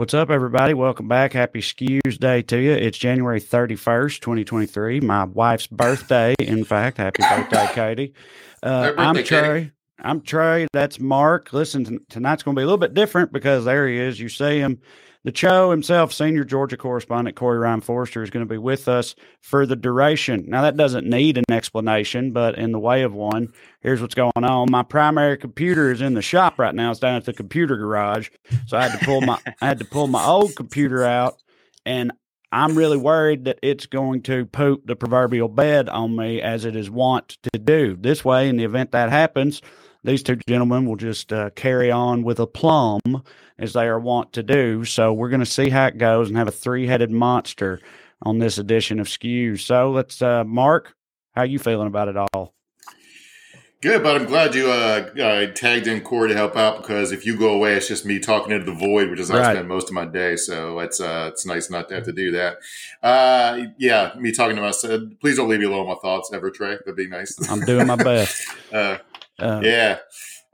What's up, everybody? Welcome back. Happy Skews Day to you. It's January 31st, 2023. My wife's birthday, in fact. Happy birthday, Katie. Uh, birthday, I'm Katie. Trae. I'm Trae. That's Mark. Listen, tonight's going to be a little bit different because there he is. You see him. The Cho himself, senior Georgia correspondent Corey Ryan Forrester, is going to be with us for the duration. Now, that doesn't need an explanation, but in the way of one, here's what's going on. My primary computer is in the shop right now. It's down at the computer garage. So I had to pull my I had to pull my old computer out and I'm really worried that it's going to poop the proverbial bed on me as it is wont to do. This way, in the event that happens, these two gentlemen will just uh, carry on with a plum as they are wont to do. So we're going to see how it goes and have a three-headed monster on this edition of Skews. So let's, uh, Mark, how you feeling about it all? Good, but I'm glad you uh, uh, tagged in Corey to help out because if you go away, it's just me talking into the void, which is how I spend most of my day. So it's uh, it's nice not to have to do that. Uh, yeah, me talking to myself. Please don't leave me alone with my thoughts ever, Trae. That'd be nice. I'm doing my best. Uh, yeah.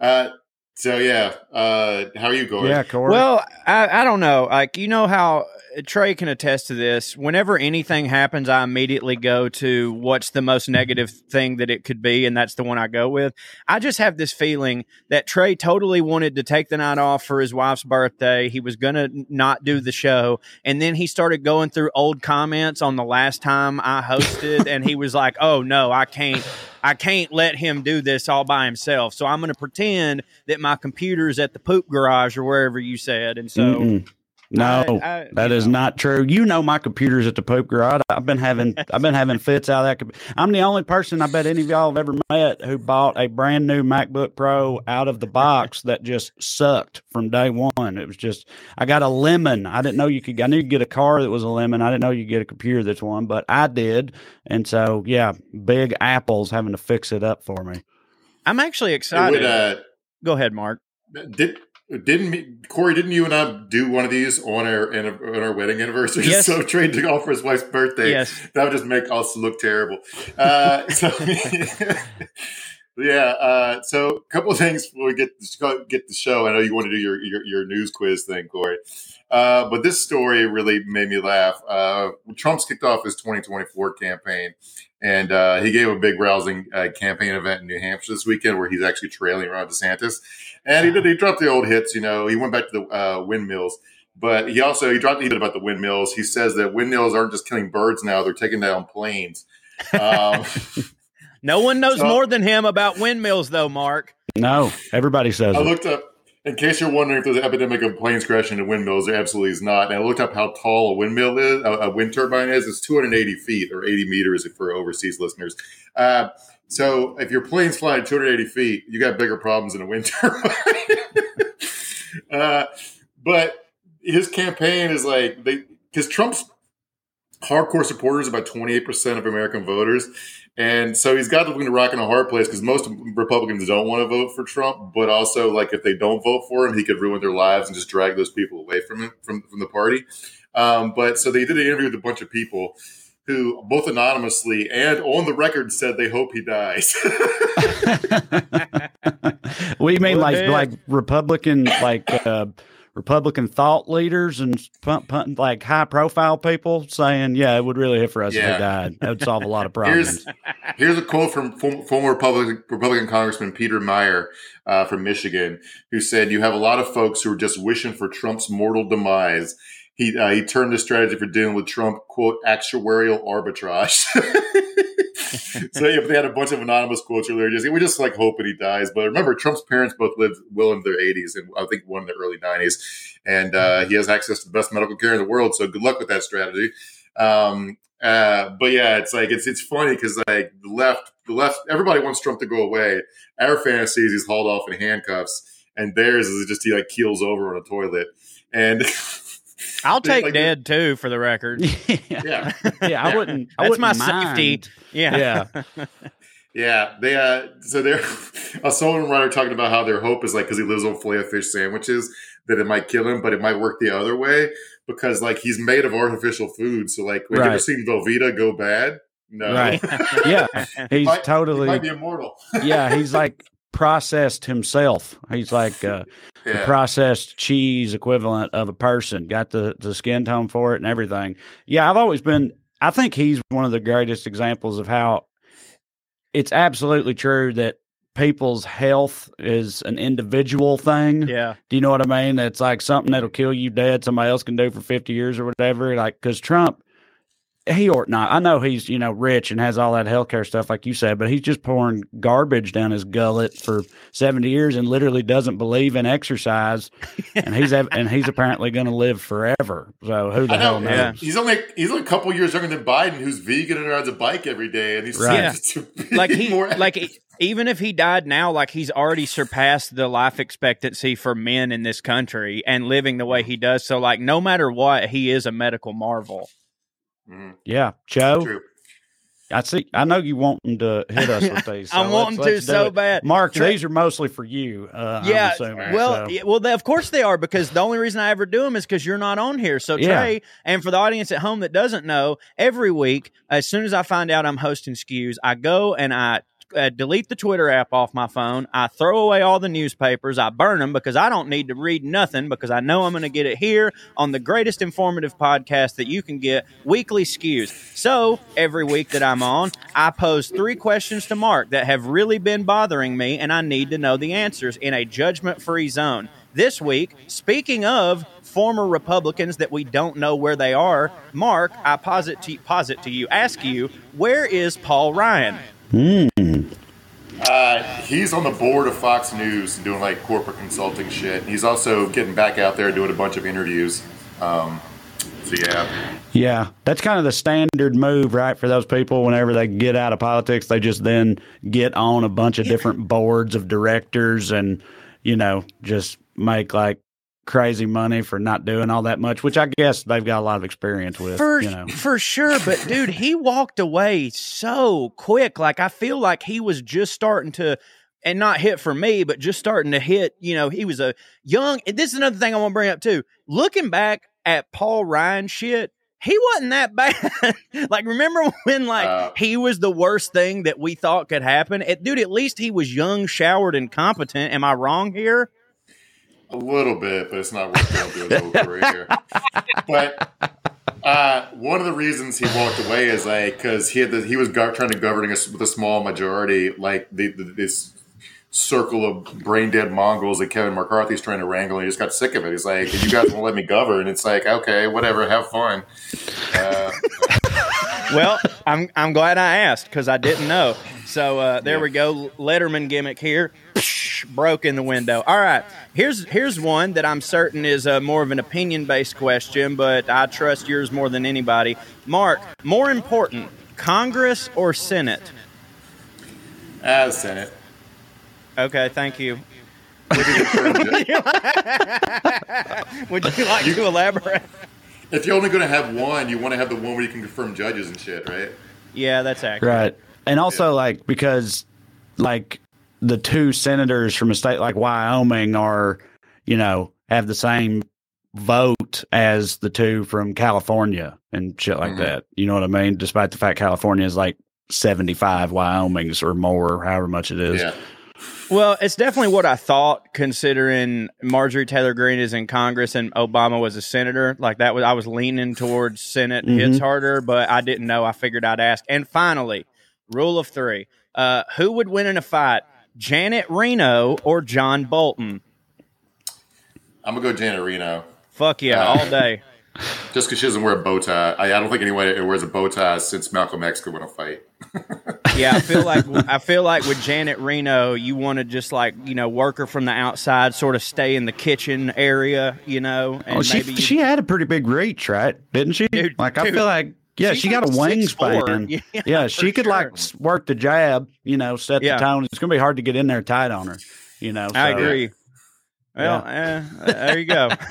Uh, so yeah, uh, how are you going? yeah, Corey. Well, I, I don't know. Like you know how Trae can attest to this. Whenever anything happens, I immediately go to what's the most negative thing that it could be, and that's the one I go with. I just have this feeling that Trae totally wanted to take the night off for his wife's birthday. He was gonna not do the show, and then he started going through old comments on the last time I hosted, and he was like, "Oh no, I can't." I can't let him do this all by himself. So I'm going to pretend that my computer's at the poop garage or wherever you said. And so Mm-mm. No, I- I- that you is know. not true. You know my computer's at the poop garage. I've been having I've been having fits out of that. I'm the only person I bet any of y'all have ever met who bought a brand new MacBook Pro out of the box that just sucked from day one. It was just I got a lemon. I didn't know you could. I knew you could get a car that was a lemon. I didn't know you could get a computer that's one, but I did. And so yeah, Big Apple's having to fix it up for me. I'm actually excited. would, uh, Go ahead, Mark. did didn't me, Corey? Didn't you and I do one of these on our on our wedding anniversary? Yes. So Trae took off for his wife's birthday. Yes. that would just make us look terrible. Uh, so, yeah. Uh, so, a couple of things before we get get the show. I know you want to do your your, your news quiz thing, Corey. Uh, but this story really made me laugh. Uh, Trump's kicked off his 2024 campaign, and uh, he gave a big rousing uh, campaign event in New Hampshire this weekend where he's actually trailing around DeSantis. And he did he dropped the old hits. You know, he went back to the uh, windmills. But he also he dropped the hit about the windmills. He says that windmills aren't just killing birds now; they're taking down planes. Um, No one knows So- more than him about windmills, though, Mark. No, everybody says I it. looked up, in case you're wondering if there's an epidemic of planes crashing into windmills, there absolutely is not. And I looked up how tall a windmill is, a, a wind turbine is. It's 280 feet or 80 meters for overseas listeners. Uh, so if your plane's flying 280 feet, you got bigger problems in a wind turbine. uh, but his campaign is like they because Trump's hardcore supporters are about 28% of American voters. And so he's got to a rock in a hard place because most Republicans don't want to vote for Trump, but also like if they don't vote for him, he could ruin their lives and just drag those people away from him from, from the party. Um, but so they did an interview with a bunch of people who both anonymously and on the record said they hope he dies. we mean Would like it? like Republican like uh, Republican thought leaders and punt, punt, like high profile people saying, "Yeah, it would really hit for us if he died. That would solve a lot of problems." Here's here's a quote from former Republican, Republican Congressman Peter Meijer uh, from Michigan, who said, "You have a lot of folks who are just wishing for Trump's mortal demise." He uh, he turned the strategy for dealing with Trump quote actuarial arbitrage. so yeah, they had a bunch of anonymous quotes earlier. Just we just like hoping he dies. But remember, Trump's parents both lived well into their 80s and I think one in the early 90s, and uh, he has access to the best medical care in the world. So good luck with that strategy. Um, uh, but yeah, it's like it's it's funny because like the left, the left, everybody wants Trump to go away. Our fantasy is he's hauled off in handcuffs, and theirs is just he like keels over on a toilet. And I'll take Like- dead too, for the record. yeah, yeah, yeah, I wouldn't. I That's wouldn't my mind. safety. Yeah. Yeah, Yeah, they uh so they're a Sullivan writer talking about how their hope is like because he lives on filet fish sandwiches that it might kill him, but it might work the other way because like he's made of artificial food. So like, have you ever seen Velveeta go bad? No, right. Yeah, he's Might- he totally. might be immortal. yeah, he's like processed himself. He's like uh, the processed cheese equivalent of a person. Got the the skin tone for it and everything. Yeah, I've always been. I think he's one of the greatest examples of how it's absolutely true that people's health is an individual thing. Yeah. Do you know what I mean? It's like something that'll kill you dead. Somebody else can do for fifty years or whatever. Like because Trump, he ought not. I know he's you know rich and has all that healthcare stuff like you said, but he's just pouring garbage down his gullet for seventy years and literally doesn't believe in exercise. and he's ev- and he's apparently going to live forever. So who the I hell know. knows? Yeah. He's only he's only a couple years younger than Biden, who's vegan and rides a bike every day, and he's Right. seems to be like he more like even if he died now like he's already surpassed the life expectancy for men in this country and living the way he does so like no matter what he is a medical marvel Mhm. Yeah, Joe. True. I see. I know you wanting to hit us with these. so i'm wanting to so it. bad Mark, these are mostly for you. Uh, Yeah, I'm assuming. well, so. yeah, well, they, of course they are because the only reason I ever do them is because you're not on here. So Yeah. Trae, and for the audience at home that doesn't know, every week as soon as I find out I'm hosting skews, I go and I. Uh, delete the Twitter app off my phone. I throw away all the newspapers. I burn them because I don't need to read nothing because I know I'm going to get it here on the greatest informative podcast that you can get, Weekly Skews. So every week that I'm on, I pose three questions to Mark that have really been bothering me, and I need to know the answers in a judgment free zone. This week, speaking of former Republicans that we don't know where they are, Mark, I posit to, posit to you, ask you, where is Paul Ryan? Uh, he's on the board of Fox News doing like corporate consulting shit. He's also getting back out there doing a bunch of interviews. Um, so yeah, Yeah, that's kind of the standard move, right? For those people, whenever they get out of politics, they just then get on a bunch of different boards of directors and, you know, just make like crazy money for not doing all that much, which I guess they've got a lot of experience with, For you know. for sure, but dude, he walked away so quick. Like I feel like he was just starting to and not hit for me, but just starting to hit, you know, he was a young and this is another thing I want to bring up too. Looking back at Paul Ryan shit, he wasn't that bad. like remember when like Uh, he was the worst thing that we thought could happen? It, dude, at least he was young, showered, and competent. Am I wrong here? A little bit, but it's not worth his whole career. But uh, one of the reasons he walked away is like because he had the, he was go- trying to govern us with a small majority, like the, the, this circle of brain dead Mongols that Kevin McCarthy's trying to wrangle. And he just got sick of it. He's like, "You guys won't let me govern." It's like, okay, whatever, have fun. Uh, well, I'm I'm glad I asked because I didn't know. So uh, there Yeah. we go, Letterman gimmick here, broke in the window. All right, here's here's one that I'm certain is a, more of an opinion based question, but I trust yours more than anybody. Mark, more important, Congress or Senate? Uh, as Senate. Okay, thank you. Would you like to elaborate? If you're only going to have one, you want to have the one where you can confirm judges and shit, right? Yeah, that's accurate. Right. And also, like, because, like, the two senators from a state like Wyoming are, you know, have the same vote as the two from California and shit like Mhm. that. You know what I mean? Despite the fact California is like 75 Wyomings or more, however much it is. Yeah. Well, it's definitely what I thought, considering Marjorie Taylor Greene is in Congress and Obama was a senator. Like that was, I was leaning towards Senate hits Mhm. harder, but I didn't know. I figured I'd ask. And finally, rule of three: uh, who would win in a fight, Janet Reno or John Bolton? I'm going to go Janet Reno. Fuck yeah, Uh, all day. Just because she doesn't wear a bow tie. I, I don't think anyone wears a bow tie since Malcolm X could win a fight. Yeah, I feel like I feel like with Janet Reno, you want to just like you know work her from the outside, sort of stay in the kitchen area, you know, and Oh, she, maybe you- she had a pretty big reach, right? Didn't she? Dude, like, I feel like, yeah, She's she got a like 6'4". wingspan. Yeah, Yeah, she could sure. like work the jab, you know, set Yeah. the tone. It's going to be hard to get in there tight on her, you know. I agree. Well, eh, there you go.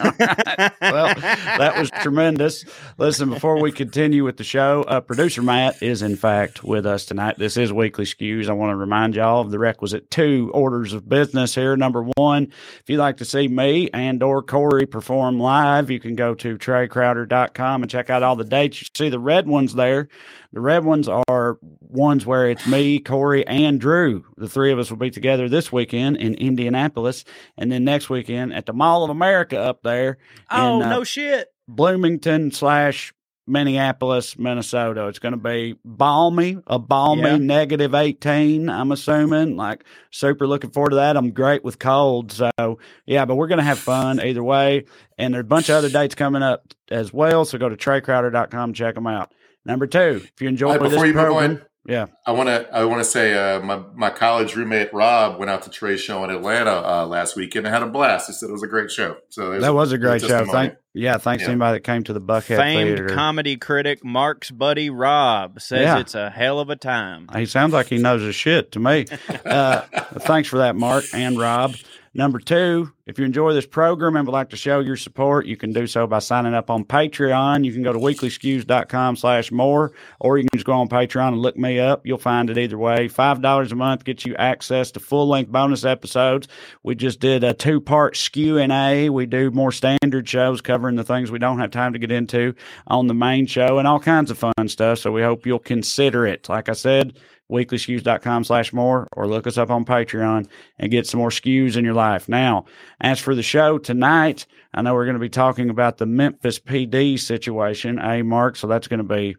well, that was tremendous. Listen, before we continue with the show, uh, producer Matt is in fact with us tonight. This is Weekly Skews. I want to remind y'all of the requisite two orders of business here. Number one, if you'd like to see me and or Corey perform live, you can go to TraeCrowder.com and check out all the dates. You see the red ones there. The red ones are ones where it's me, Corey, and Drew. The three of us will be together this weekend in Indianapolis, and then next weekend at the Mall of America up there. Oh, in, uh, no shit. Bloomington slash Minneapolis, Minnesota. It's going to be balmy, a balmy Yeah. negative 18, I'm assuming. Like, super looking forward to that. I'm great with cold. So, yeah, but we're going to have fun either way. And there's a bunch of other dates coming up as well. So go to TraeCrowder.com, check them out. Number two, if you enjoy All right, this before you move program, on, yeah, I want to I want to say uh, my my college roommate Rob went out to Trae's show in Atlanta uh, last weekend and had a blast. He said it was a great show. So that was a great show. Thank, yeah, thanks Yeah. to anybody that came to the Buckhead Famed Theater. comedy critic Mark's buddy Rob says Yeah. it's a hell of a time. He sounds like he knows his shit to me. Uh, thanks for that, Mark and Rob. Number two, if you enjoy this program and would like to show your support, you can do so by signing up on Patreon. You can go to weeklyskews.com slash more, or you can just go on Patreon and look me up. You'll find it either way. $5 a month gets you access to full-length bonus episodes. We just did a two-part skew and A. We do more standard shows covering the things we don't have time to get into on the main show and all kinds of fun stuff. So we hope you'll consider it. Like I said, weeklyskews.com slash more or look us up on Patreon and get some more skews in your life. Now, as for the show tonight, I know we're going to be talking about the Memphis PD situation, A Mark, so that's going to be,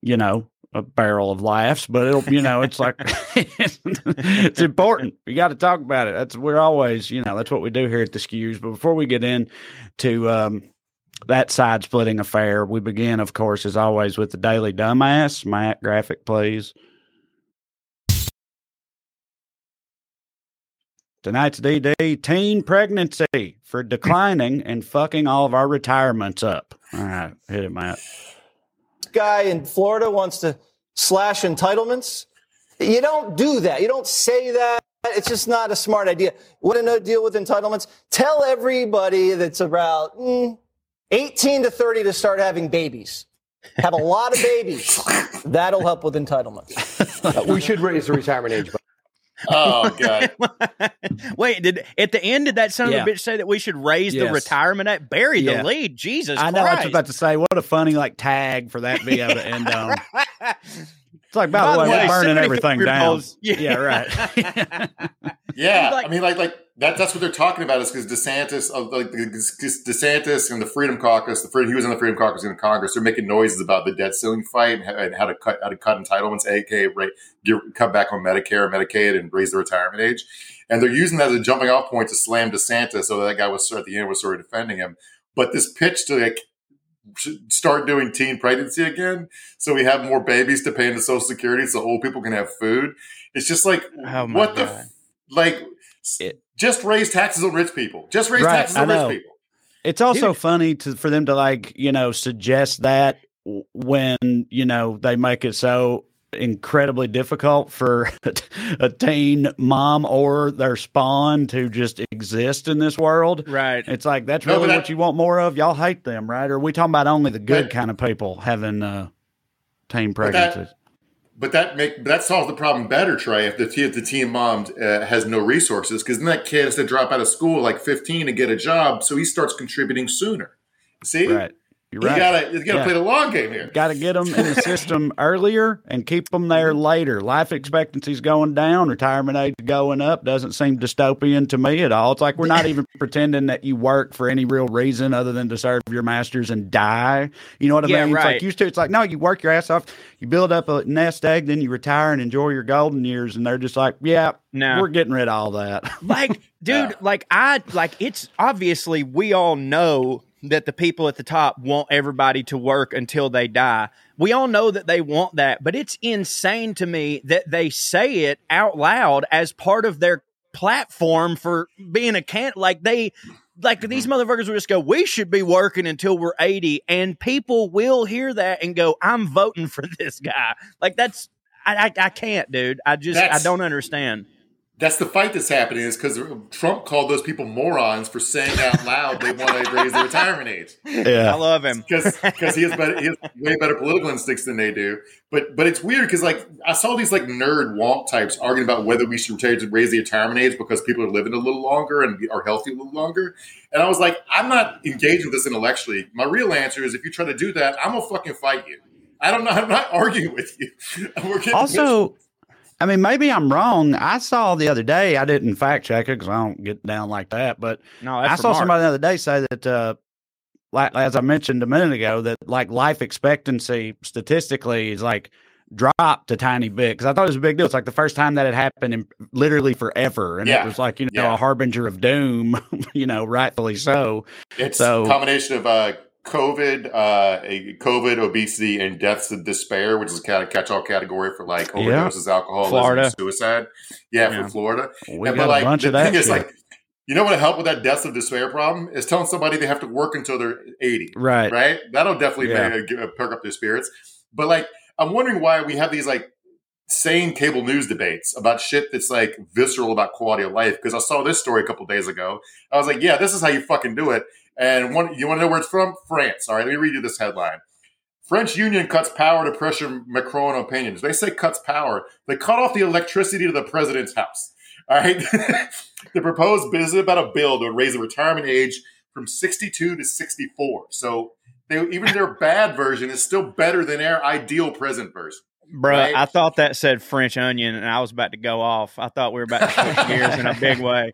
you know, a barrel of laughs, but it'll, you know, it's like it's important. You got to talk about it. That's we're always, you know, that's what we do here at the Skews. But before we get into um, that side splitting affair, we begin, of course, as always, with the Daily Dumbass. Matt, graphic, please. Tonight's DD teen pregnancy for declining and fucking all of our retirements up. All right, hit it, Matt. guy in Florida wants to slash entitlements. You don't do that. You don't say that. It's just not a smart idea. Want to know deal with entitlements? Tell everybody that's about mm, 18 to 30 to start having babies. Have a lot of babies. That'll help with entitlements. We should raise the retirement age. But Oh god. Wait, did at the end did that son Yeah. of a bitch say that we should raise Yes. the retirement at bury Yeah. the lead? Jesus I know. I was about to say, what a funny like tag for that to be to end on. It's like, by, By the way, the we're way, burning everything down. Yeah, Yeah. right. Yeah, Like- I mean, like, like that. That's what they're talking about. Is because DeSantis, of like the- DeSantis and the Freedom Caucus, the Freedom, he was in the Freedom Caucus in the Congress. They're making noises about the debt ceiling fight and how, and how to cut how to cut entitlements, aka rate, give, cut back on Medicare, Medicaid, and raise the retirement age. And they're using that as a jumping off point to slam DeSantis. So that guy was at the end was sort of defending him. But this pitch to like start doing teen pregnancy again, so we have more babies to pay into Social Security, so old people can have food. It's just like Oh my what the f- like. It- just raise taxes on rich people. Just raise Right, taxes on rich people. It's also Dude. funny to for them to like, you know, suggest that when, you know, they make it so incredibly difficult for a teen mom or their spawn to just exist in this world. right. It's like that's No, really what you want more of. Y'all hate them, right? Or are we talking about only the good But- kind of people having uh teen But that- pregnancies? But that make that solves the problem better, Trae. If the teen, if the teen mom uh, has no resources, because then that kid has to drop out of school like fifteen to get a job, so he starts contributing sooner. See, right. You're you gotta you gotta Yeah. play the long game here. Got to get them in the system earlier and keep them there later. Life expectancy's going down, retirement age going up. Doesn't seem dystopian to me at all. It's like we're not even pretending that you work for any real reason other than to serve your masters and die. You know what I Yeah, mean? It's right. like used to. It's like no, you work your ass off, you build up a nest egg, then you retire and enjoy your golden years. And they're just like, yeah, No. we're getting rid of all that. like dude Yeah. like i like it's obviously we all know that the people at the top want everybody to work until they die. We all know that they want that but it's insane to me that they say it out loud as part of their platform for being a can like they like mm-hmm. these motherfuckers will just go we should be working until we're 80 and people will hear that and go i'm voting for this guy. Like that's i i, I can't dude. I just i don't understand That's the fight that's happening is because Trump called those people morons for saying out loud they want to raise the retirement age. Yeah, I love him because he has better he has way better political instincts than they do. But but it's weird because like I saw these like nerd wonk types arguing about whether we should retire to raise the retirement age because people are living a little longer and are healthy a little longer. And I was like, I'm not engaged with this intellectually. My real answer is if you try to do that, I'm gonna fucking fight you. I don't know. I'm not arguing with you. We're getting Also, I mean, maybe I'm wrong. I saw the other day. I didn't fact check it because I don't get down like that. But No, I saw Mark. somebody the other day say that, uh, like as I mentioned a minute ago, that like life expectancy statistically is like dropped a tiny bit because I thought it was a big deal. It's like the first time that had happened in literally forever, and Yeah. it was like you know Yeah. a harbinger of doom. you know, rightfully so. It's So- a combination of uh, COVID, uh, COVID, obesity, and deaths of despair, which is a cat- catch-all category for like Yeah. overdoses, alcoholism, Florida. suicide. Yeah, Yeah. for Florida. We And, got but like a bunch the of that. thing is, shit. like, you know what help with that deaths of despair problem is telling somebody they have to work until they're eighty. right. right? That'll definitely Yeah. make, uh, perk up their spirits. But like, I'm wondering why we have these like sane cable news debates about shit that's like visceral about quality of life. Because I saw this story a couple days ago. I was like, yeah, this is how you fucking do it. And one, you want to know where it's from? France. All right, let me read you this headline. French union cuts power to pressure Macron opinions. They say cuts power. They cut off the electricity to the president's house. All right. the proposed is about a bill that would raise the retirement age from 62 to 64. So they, even their bad version is still better than their ideal present version. Bruh, Right? I thought that said French onion, and I was about to go off. I thought we were about to switch gears in a big way.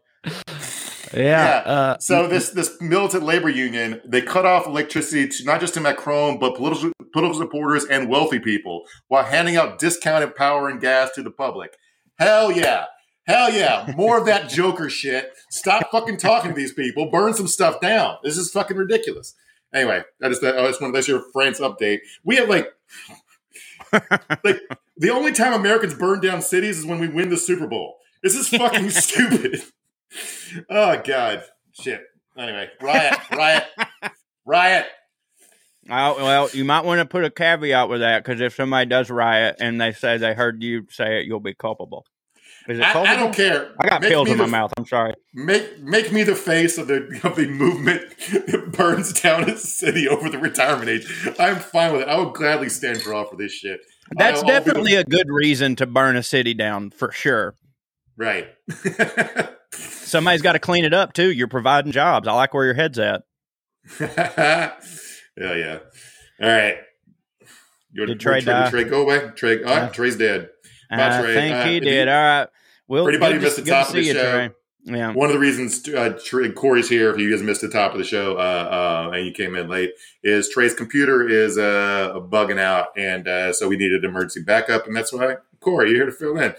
Yeah. Yeah. Uh, So this this militant labor union they cut off electricity to not just to Macron but political political supporters and wealthy people while handing out discounted power and gas to the public. Hell yeah. Hell yeah. More of that Joker shit. Stop fucking talking to these people. Burn some stuff down. This is fucking ridiculous. Anyway, I just I just want to that's your France update. We have like like the only time Americans burn down cities is when we win the Super Bowl. This is fucking stupid. Oh god, shit. Anyway, riot, riot, riot. Oh, well, you might want to put a caveat with that because if somebody does riot and they say they heard you say it, you'll be culpable. Is it I, culpable? I don't care. I got Make pills in my the- mouth. I'm sorry. Make make me the face of the of the movement that burns down a city over the retirement age. I'm fine with it. I would gladly stand draw for this shit. That's I'll- I'll the- definitely a good reason to burn a city down for sure. right. Somebody's got to clean it up too. You're providing jobs. I like where your head's at. yeah, yeah. All right. You Did Trae, Trae die? Trae go away? Trae, oh, Yeah. Trae's dead. I Trae. think Uh, he did. you- All right. Well, For anybody who missed the to top of the you, show, Trae. Yeah. One of the reasons uh, Trae, Corey's here, if you guys missed the top of the show uh, uh, and you came in late, is Trae's computer is uh, bugging out, and uh, so we needed emergency backup, and that's why Corey, you're here to fill in.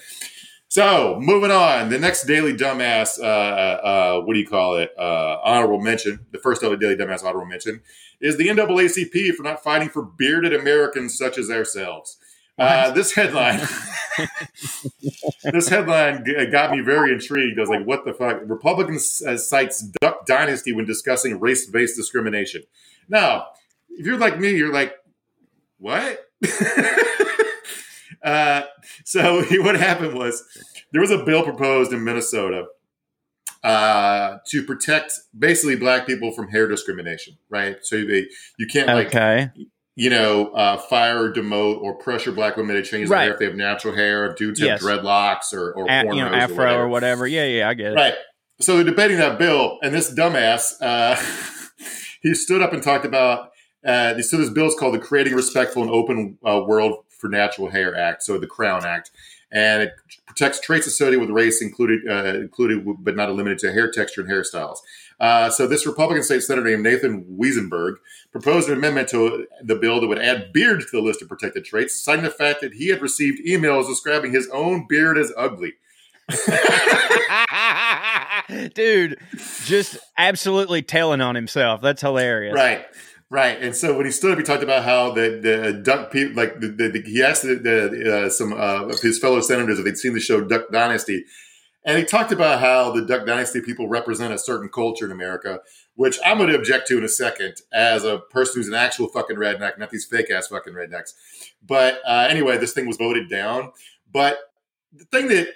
So moving on, the next daily dumbass, uh, uh, what do you call it? Uh, honorable mention. The first daily dumbass honorable mention is the NAACP for not fighting for bearded Americans such as ourselves. Uh, this headline, this headline got me very intrigued. I was like, "What the fuck?" Republicans uh, cites Duck Dynasty when discussing race-based discrimination. Now, if you're like me, you're like, "What?" uh, so what happened was there was a bill proposed in Minnesota uh, to protect basically black people from hair discrimination, right? So they, you can't like Okay. you know, uh, fire or demote or pressure black women to change their hair if they have natural hair, if dudes have dreadlocks or, or A- cornrows you know, or afro whatever. or whatever. Yeah, yeah, I get it. Right. So they're debating that bill, and this dumbass, uh, he stood up and talked about. Uh, so this bill is called the Creating Respectful and Open uh, World for Natural Hair Act, so the Crown Act, and it protects traits associated with race, included uh, included but not limited to hair texture and hairstyles. Uh, so this Republican state senator named Nathan Wesenberg proposed an amendment to the bill that would add beard to the list of protected traits, citing the fact that he had received emails describing his own beard as ugly. Dude, just absolutely telling on himself. That's hilarious. Right, right. And so when he stood up, he talked about how the, the duck people, like the, the, he asked the, uh, some uh, of his fellow senators if they'd seen the show Duck Dynasty, and he talked about how the Duck Dynasty people represent a certain culture in America, which I'm going to object to in a second as a person who's an actual fucking redneck, not these fake ass fucking rednecks. But uh, anyway, this thing was voted down. But the thing that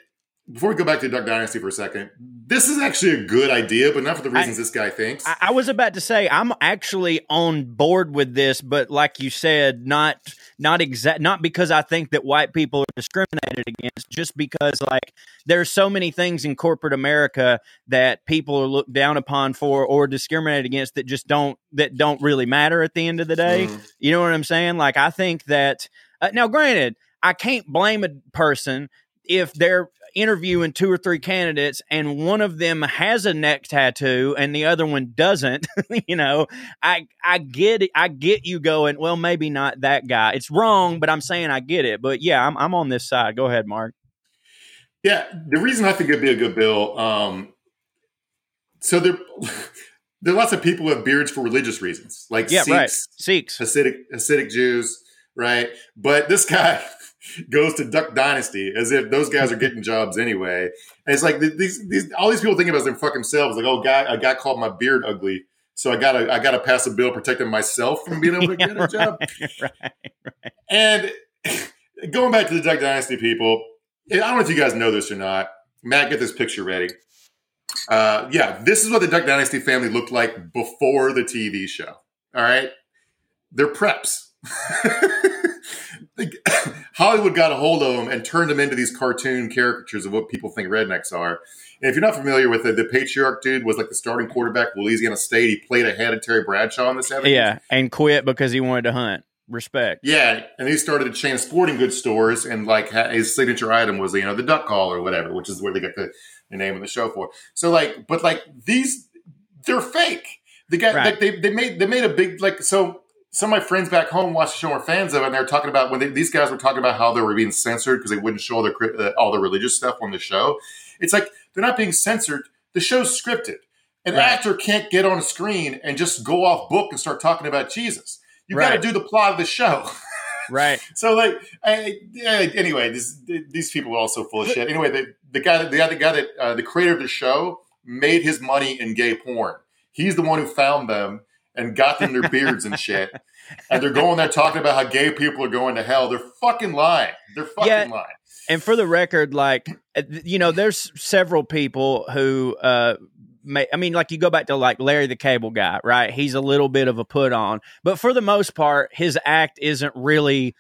before we go back to Duck Dynasty for a second, this is actually a good idea, but not for the reasons I, this guy thinks. I, I, was about to say I'm actually on board with this, but like you said, not not exact, not because I think that white people are discriminated against, just because like there's so many things in corporate America that people are looked down upon for or discriminated against that just don't that don't really matter at the end of the day. Mm. You know what I'm saying? Like I think that uh, now, granted, I can't blame a person if they're interviewing two or three candidates and one of them has a neck tattoo and the other one doesn't, you know, I I get it. I get you going, well, maybe not that guy. It's wrong, but I'm saying I get it. But yeah, I'm I'm on this side. Go ahead, Mark. Yeah, the reason I think it'd be a good bill, um, so there there are lots of people with beards for religious reasons, like yeah, Sikhs, right. Sikhs, Hasidic Hasidic Jews, right? But this guy goes to Duck Dynasty as if those guys are getting jobs anyway. And it's like these, these all these people think about their fucking selves. Like, oh, guy, a guy called my beard ugly, so I gotta I gotta pass a bill protecting myself from being able to yeah, get a job. Right, right. And going back to the Duck Dynasty people, I don't know if you guys know this or not. Matt, get this picture ready. Uh, yeah, this is what the Duck Dynasty family looked like before the TV show. All right, they're preps. Hollywood got a hold of them and turned them into these cartoon caricatures of what people think rednecks are. And if you're not familiar with it, the patriarch dude was like the starting quarterback of Louisiana State. He played ahead of Terry Bradshaw in the 70s. Yeah, and quit because he wanted to hunt. Respect. Yeah, and he started a chain of sporting goods stores, and like his signature item was you know the duck call or whatever, which is where they got the, the name of the show for. So like, but like these, they're fake. The guy, right. like they they made they made a big like so some of my friends back home watched the show were fans of it, and they were talking about when they, these guys were talking about how they were being censored because they wouldn't show their, uh, all the religious stuff on the show. It's like they're not being censored. The show's scripted. An right. actor can't get on a screen and just go off book and start talking about Jesus. You right. got to do the plot of the show. right. So like, I, anyway, this, these people are also full of shit. Anyway, the, the guy that the other guy that uh, the creator of the show made his money in gay porn. He's the one who found them and got them their beards and shit. And they're going there talking about how gay people are going to hell. They're fucking lying. They're fucking yeah, lying. And for the record, like uh, you know, there's several people who uh may, I mean, like you go back to like Larry the Cable Guy, right? He's a little bit of a put on, but for the most part, his act isn't really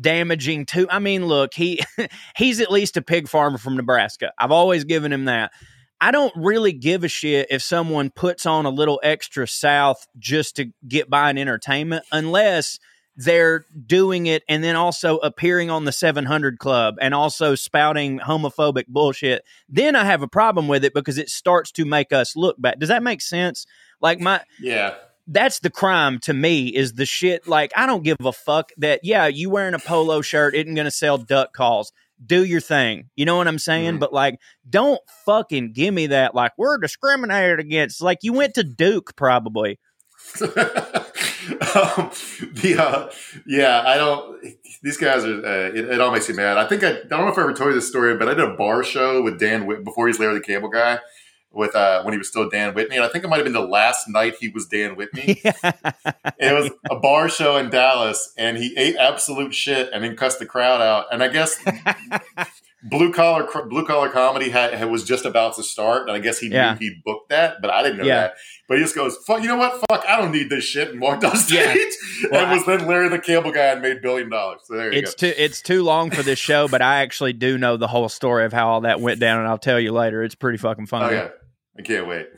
damaging to I mean, look, he he's at least a pig farmer from Nebraska. I've always given him that. I don't really give a shit if someone puts on a little extra South just to get by an entertainment, unless they're doing it and then also appearing on the 700 Club and also spouting homophobic bullshit. Then I have a problem with it because it starts to make us look bad. Does that make sense? Like my yeah. That's the crime to me is the shit. Like I don't give a fuck that yeah you wearing a polo shirt isn't going to sell duck calls do your thing. You know what I'm saying? Mm-hmm. But like, don't fucking give me that. Like, we're discriminated against. Like, you went to Duke probably. um, the uh, yeah, I don't. These guys are. Uh, it, it, all makes me mad. I think I, I don't know if I ever told you this story, but I did a bar show with Dan Whit- before he's Larry the Cable Guy, with uh, when he was still Dan Whitney, and I think it might have been the last night he was Dan Whitney. it was a bar show in Dallas, and he ate absolute shit and then cussed the crowd out. And I guess blue collar blue collar comedy had, had, was just about to start, and I guess he yeah. knew he booked that, but I didn't know yeah. that. But he just goes, "Fuck, you know what? Fuck, I don't need this shit," and walked off stage. Yeah. Well, and was then Larry the Cable Guy and made billion dollars. So there you it's go. too it's too long for this show, but I actually do know the whole story of how all that went down, and I'll tell you later. It's pretty fucking funny. Oh, yeah. I can't wait.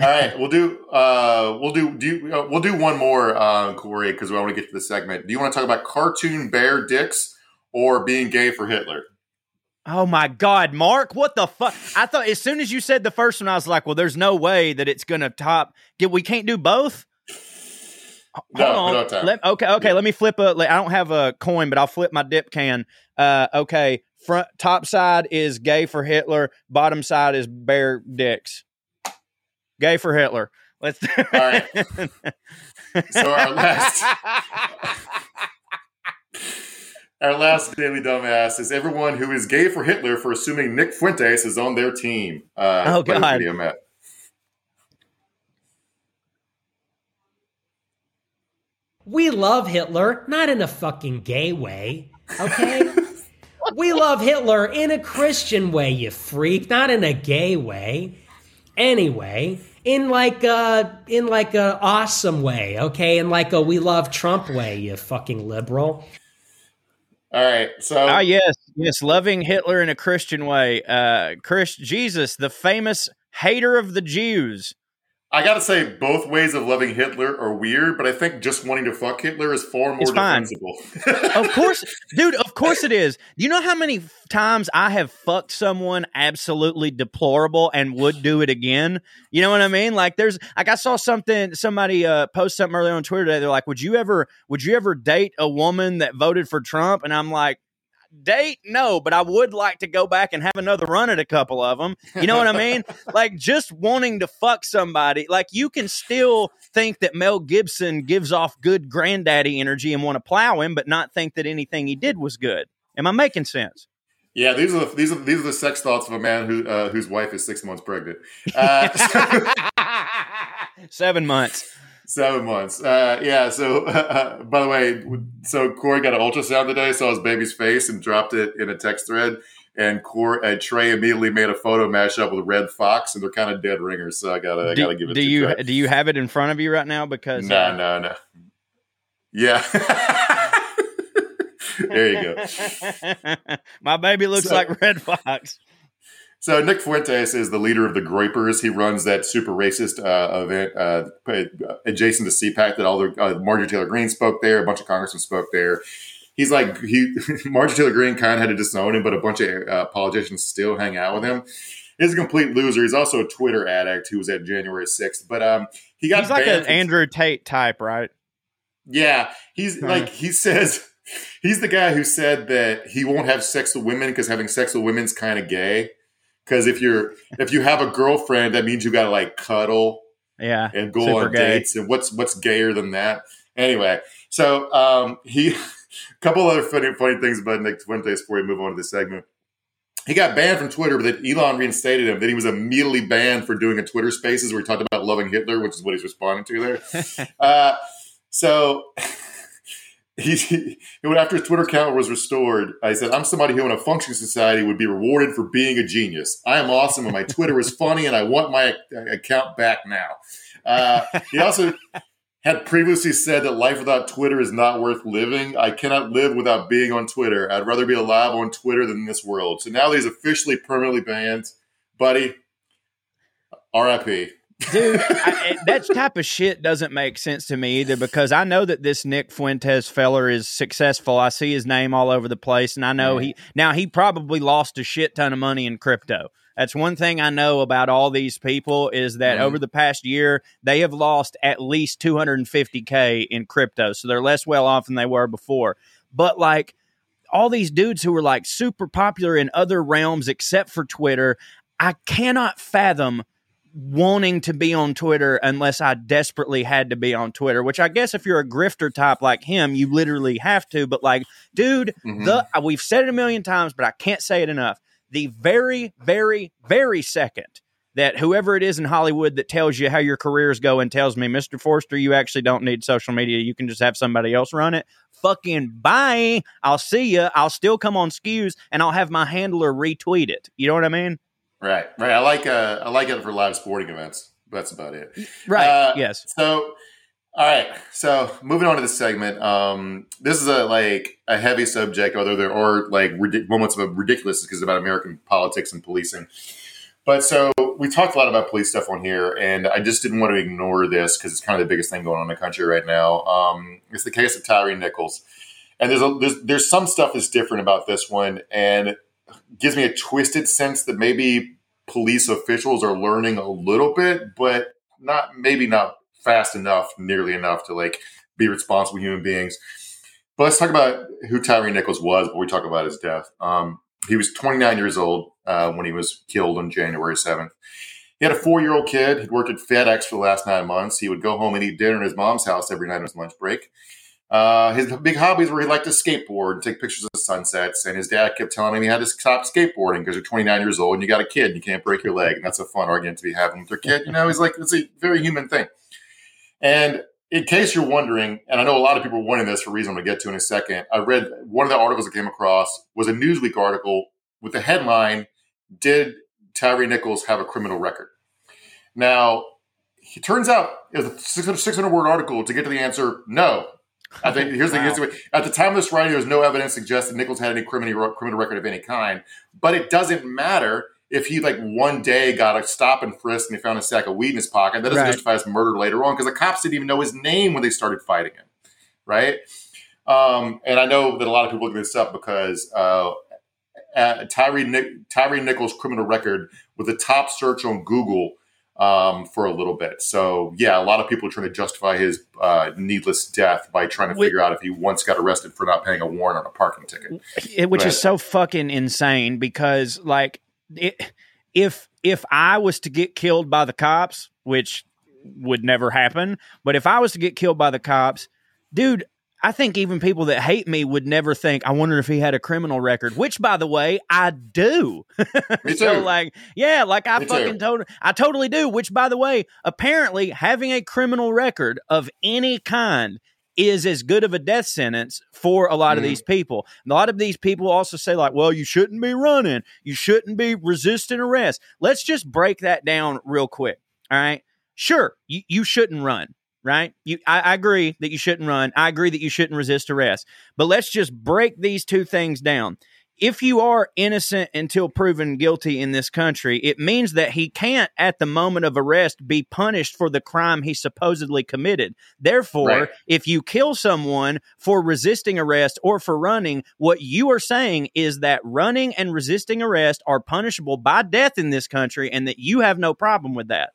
All right, we'll do uh, we'll do do you, uh, we'll do one more, uh, Corey, because I want to get to the segment. Do you want to talk about cartoon bear dicks or being gay for Hitler? Oh my God, Mark! What the fuck? I thought as soon as you said the first one, I was like, "Well, there's no way that it's gonna top." Did we can't do both? No, Hold on. Let, okay, okay. Yeah. Let me flip a. I don't have a coin, but I'll flip my dip can. Uh, okay. Front top side is gay for Hitler. Bottom side is bear dicks. Gay for Hitler. Let's. All right. so our last. Our last daily dumbass is everyone who is gay for Hitler for assuming Nick Fuentes is on their team. Uh, oh God! Video, Matt. We love Hitler, not in a fucking gay way. Okay. we love Hitler in a Christian way, you freak, not in a gay way. Anyway, in like a in like a awesome way, okay? In like a we love Trump way, you fucking liberal. All right, so Ah, yes, yes, loving Hitler in a Christian way. Uh, Chris Jesus, the famous hater of the Jews. I gotta say, both ways of loving Hitler are weird, but I think just wanting to fuck Hitler is far more It's defensible. Of course, dude. Of course it is. Do you know how many times I have fucked someone absolutely deplorable and would do it again? You know what I mean? Like, there's like I saw something. Somebody uh, post something earlier on Twitter today. They're like, "Would you ever? Would you ever date a woman that voted for Trump?" And I'm like. Date no, but I would like to go back and have another run at a couple of them. You know what I mean? like just wanting to fuck somebody. Like you can still think that Mel Gibson gives off good granddaddy energy and want to plow him, but not think that anything he did was good. Am I making sense? yeah, these are the, these are these are the sex thoughts of a man who uh, whose wife is six months pregnant. Uh, Seven months. Seven months. Uh, yeah. So, uh, by the way, so Corey got an ultrasound today, saw his baby's face, and dropped it in a text thread. And Corey, uh, Trae immediately made a photo mashup with Redd Foxx, and they're kind of dead ringers. So I gotta, I gotta give it do to you do you have it in front of you right now? Because No, uh, no, no. Yeah. there you go. My baby looks So- like Redd Foxx. So Nick Fuentes is the leader of the Groypers. He runs that super racist uh, event uh, adjacent to CPAC that all the uh, Marjorie Taylor Greene spoke there. A bunch of congressmen spoke there. He's like he Marjorie Taylor Greene kind of had to disown him, but a bunch of uh, politicians still hang out with him. He's a complete loser. He's also a Twitter addict who was at January sixth. But um, he got He's like an from- Andrew Tate type, right? Yeah, he's Right. like he says he's the guy who said that he won't have sex with women because having sex with women's kind of gay. Because if you're if you have a girlfriend, that means you got to like cuddle Yeah. and go on gay. dates. And what's what's gayer than that? Anyway, so um, he a couple other funny funny things about Nick Fuentes before we move on to this segment. He got banned from Twitter, but then Elon reinstated him. Then he was immediately banned for doing a Twitter Spaces where he talked about loving Hitler, which is what he's responding to there. uh, so he, he after his Twitter account was restored, I said, "I'm somebody who, in a functioning society, would be rewarded for being a genius. I am awesome, and my Twitter is funny, and I want my account back now." Uh, he also had previously said that life without Twitter is not worth living. I cannot live without being on Twitter. I'd rather be alive on Twitter than in this world. So now that he's officially permanently banned, buddy. R.I.P. dude I, that type of shit doesn't make sense to me either because i know that this nick fuentes feller is successful. I see his name all over the place and i know he now he probably lost a shit ton of money in crypto. That's one thing i know about all these people is that Mhm. over the past year they have lost at least 250k in crypto. So they're less well off than they were before. But like all these dudes who are like super popular in other realms except for twitter i cannot fathom wanting to be on Twitter unless I desperately had to be on Twitter, which I guess if you're a grifter type like him, you literally have to. But like, dude, Mhm. the we've said it a million times, but I can't say it enough. The very, very, very second that whoever it is in Hollywood that tells you how your career is going tells me, Mr. Forrester, you actually don't need social media. You can just have somebody else run it. Fucking bye. I'll see you. I'll still come on skews and I'll have my handler retweet it. You know what I mean? Right, right. I like uh, I like it for live sporting events. That's about it. Right. Uh, yes. So, all right. So, moving on to this segment. Um, this is a like a heavy subject, although there are like ridic- moments of ridiculousness because it's about American politics and policing. But so we talked a lot about police stuff on here, and I just didn't want to ignore this because it's kind of the biggest thing going on in the country right now. Um, it's the case of Tyre Nichols, and there's a, there's there's some stuff that's different about this one, and gives me a twisted sense that maybe police officials are learning a little bit, but not maybe not fast enough, nearly enough to like be responsible human beings. But let's talk about who Tyre Nichols was before we talk about his death. Um, he was 29 years old uh, when he was killed on January 7th. He had a four year old kid. He'd worked at FedEx for the last nine months. He would go home and eat dinner in his mom's house every night on his lunch break. Uh, his big hobbies were he liked to skateboard and take pictures of sunsets. And his dad kept telling him he had to stop skateboarding because you're 29 years old and you got a kid and you can't break your leg. And that's a fun argument to be having with your kid. You know, he's like, it's a very human thing. And in case you're wondering, and I know a lot of people are wondering this for a reason I'm going to get to in a second, I read one of the articles I came across was a Newsweek article with the headline, Did Tyre Nichols have a criminal record? Now, it turns out it was a 600, 600 word article to get to the answer, no. I think here's Wow. the here's the at the time of this writing, there was no evidence suggesting Nichols had any criminal criminal record of any kind. But it doesn't matter if he like one day got a stop and frisk and he found a sack of weed in his pocket. That doesn't Right. justify his murder later on because the cops didn't even know his name when they started fighting him, right? Um, and I know that a lot of people look this up because uh, uh, Tyre Nick, Tyre Nichols' criminal record was the top search on Google um, for a little bit. So yeah, a lot of people are trying to justify his uh, needless death by trying to Wait- figure out if he once got arrested for not paying a warrant on a parking ticket. it, which is so fucking insane because like it, if if I was to get killed by the cops, which would never happen, but if I was to get killed by the cops, dude, I think even people that hate me would never think. I wonder if he had a criminal record, which by the way, I do. So like, yeah, like I Me fucking told I totally do, which by the way, apparently having a criminal record of any kind is as good of a death sentence for a lot of Mhm. these people. And a lot of these people also say, like, well, you shouldn't be running, you shouldn't be resisting arrest. Let's just break that down real quick. All right. Sure, you, you shouldn't run, right? You I, I agree that you shouldn't run. I agree that you shouldn't resist arrest. But let's just break these two things down. If you are innocent until proven guilty in this country, it means that he can't, at the moment of arrest, be punished for the crime he supposedly committed. Therefore, Right. if you kill someone for resisting arrest or for running, what you are saying is that running and resisting arrest are punishable by death in this country and that you have no problem with that.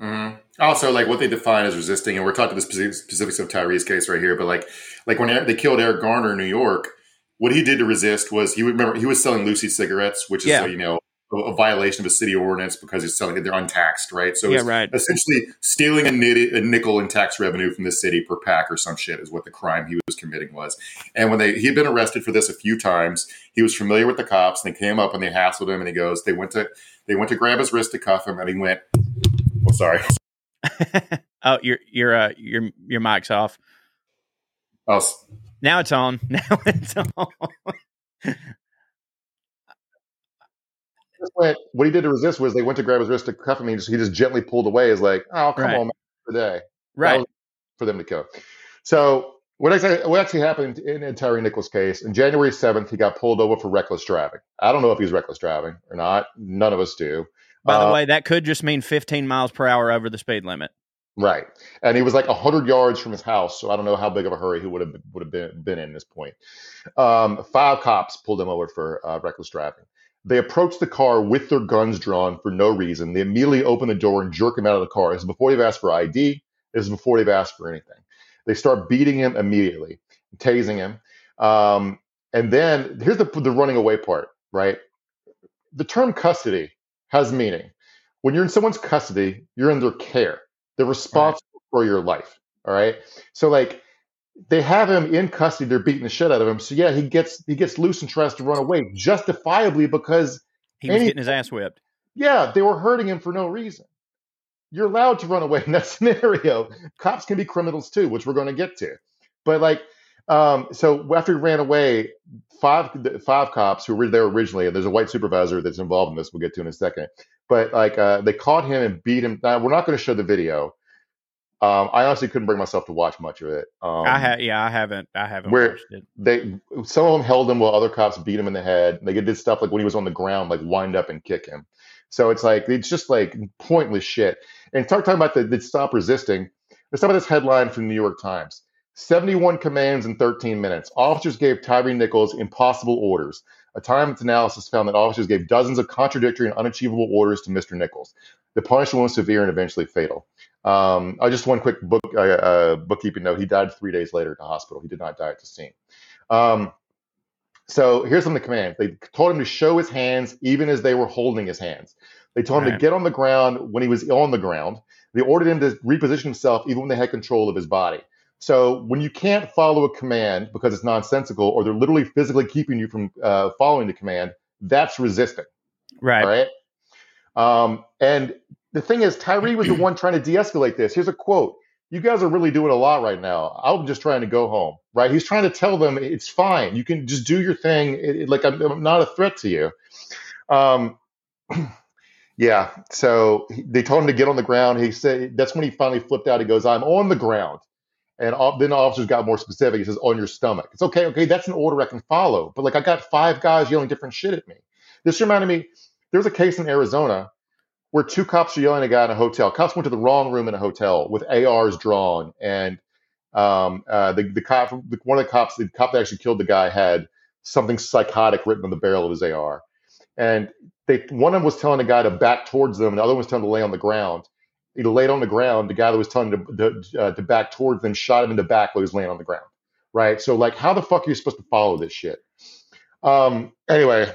Mhm. Also, like what they define as resisting, and we're talking the specific- specifics of Tyre's case right here, but like, like when they killed Eric Garner in New York, what he did to resist was he would remember he was selling loosie cigarettes, which is Yeah. uh, you know a, a violation of a city ordinance because he's selling it they're untaxed, right? So Yeah, right. essentially stealing a, nit- a nickel in tax revenue from the city per pack or some shit is what the crime he was committing was. And when they he had been arrested for this a few times, he was familiar with the cops, and they came up and they hassled him, and he goes, they went to they went to grab his wrist to cuff him, and he went, well, sorry. oh, your your uh, your your mic's off. Oh, Now it's on. Now it's on. went, what he did to resist was they went to grab his wrist to cuff him. And he just, he just gently pulled away. Is like, oh, I'll come Right. on, man, today. Right. was- for them to kill. So what actually, what actually happened in, in Tyre Nichols' case, in January 7th, he got pulled over for reckless driving. I don't know if he was reckless driving or not. None of us do. By the Uh, way, that could just mean 15 miles per hour over the speed limit. Right. And he was like 100 yards from his house. So I don't know how big of a hurry he would have would have been, been in this point. Um, five cops pulled him over for uh, reckless driving. They approached the car with their guns drawn for no reason. They immediately open the door and jerk him out of the car. This is before they've asked for ID. This is before they've asked for anything. They start beating him immediately, tasing him. Um, and then here's the, the running away part, right? The term custody has meaning. When you're in someone's custody, you're in their care. They're responsible for your life. All right. So like they have him in custody, they're beating the shit out of him. So yeah, he gets he gets loose and tries to run away, justifiably because He was Any- getting his ass whipped. yeah, they were hurting him for no reason. You're allowed to run away in that scenario. Cops can be criminals too, which we're going to get to. But like, um, so after he ran away, five five cops who were there originally, and there's a white supervisor that's involved in this. We'll get to in a second. But like, uh, they caught him and beat him. Now we're not going to show the video. Um, I honestly couldn't bring myself to watch much of it. Um, I ha- yeah, I haven't I haven't where- watched it. they some of them held him while other cops beat him in the head. They did stuff like when he was on the ground, like wind up and kick him. So it's like it's just like pointless shit. And start talking about the, the stop resisting. Let's talk about this headline from the New York Times. 71 commands in 13 minutes. Officers gave Tyre Nichols impossible orders. A Times analysis found that officers gave dozens of contradictory and unachievable orders to Mr. Nichols. The punishment was severe and eventually fatal. Um, uh, just one quick book uh, uh, bookkeeping note: he died three days later at the hospital. He did not die at the scene. Um, so here's some of the commands. They told him to show his hands even as they were holding his hands. They told him to get on the ground when he was on the ground. They ordered him to reposition himself even when they had control of his body. So when you can't follow a command because it's nonsensical or they're literally physically keeping you from uh, following the command, that's resisting. Right. All right. Um, and the thing is, Tyre was the one trying to de escalate this. Here's a quote you guys are really doing a lot right now. I'm just trying to go home, right? He's trying to tell them it's fine. You can just do your thing. It, it- like I'm, I'm not a threat to you. Um, yeah. So they told him to get on the ground. He said that's when he finally flipped out. He goes, "I'm on the ground." And all, then the officers got more specific. He says, "On your stomach." It's okay. Okay, that's an order I can follow. But like, I got five guys yelling different shit at me. This reminded me. There was a case in Arizona where two cops were yelling at a guy in a hotel. Cops went to the wrong room in a hotel with ARs drawn, and um, uh, the the cop, one of the cops, the cop that actually killed the guy, had something psychotic written on the barrel of his AR. And they, one of them was telling the guy to back towards them, and the other one was telling him to lay on the ground. He laid on the ground. The guy that was telling him to, to, uh, to back towards them shot him in the back while he was laying on the ground. Right. So, like, how the fuck are you supposed to follow this shit? Um. Anyway,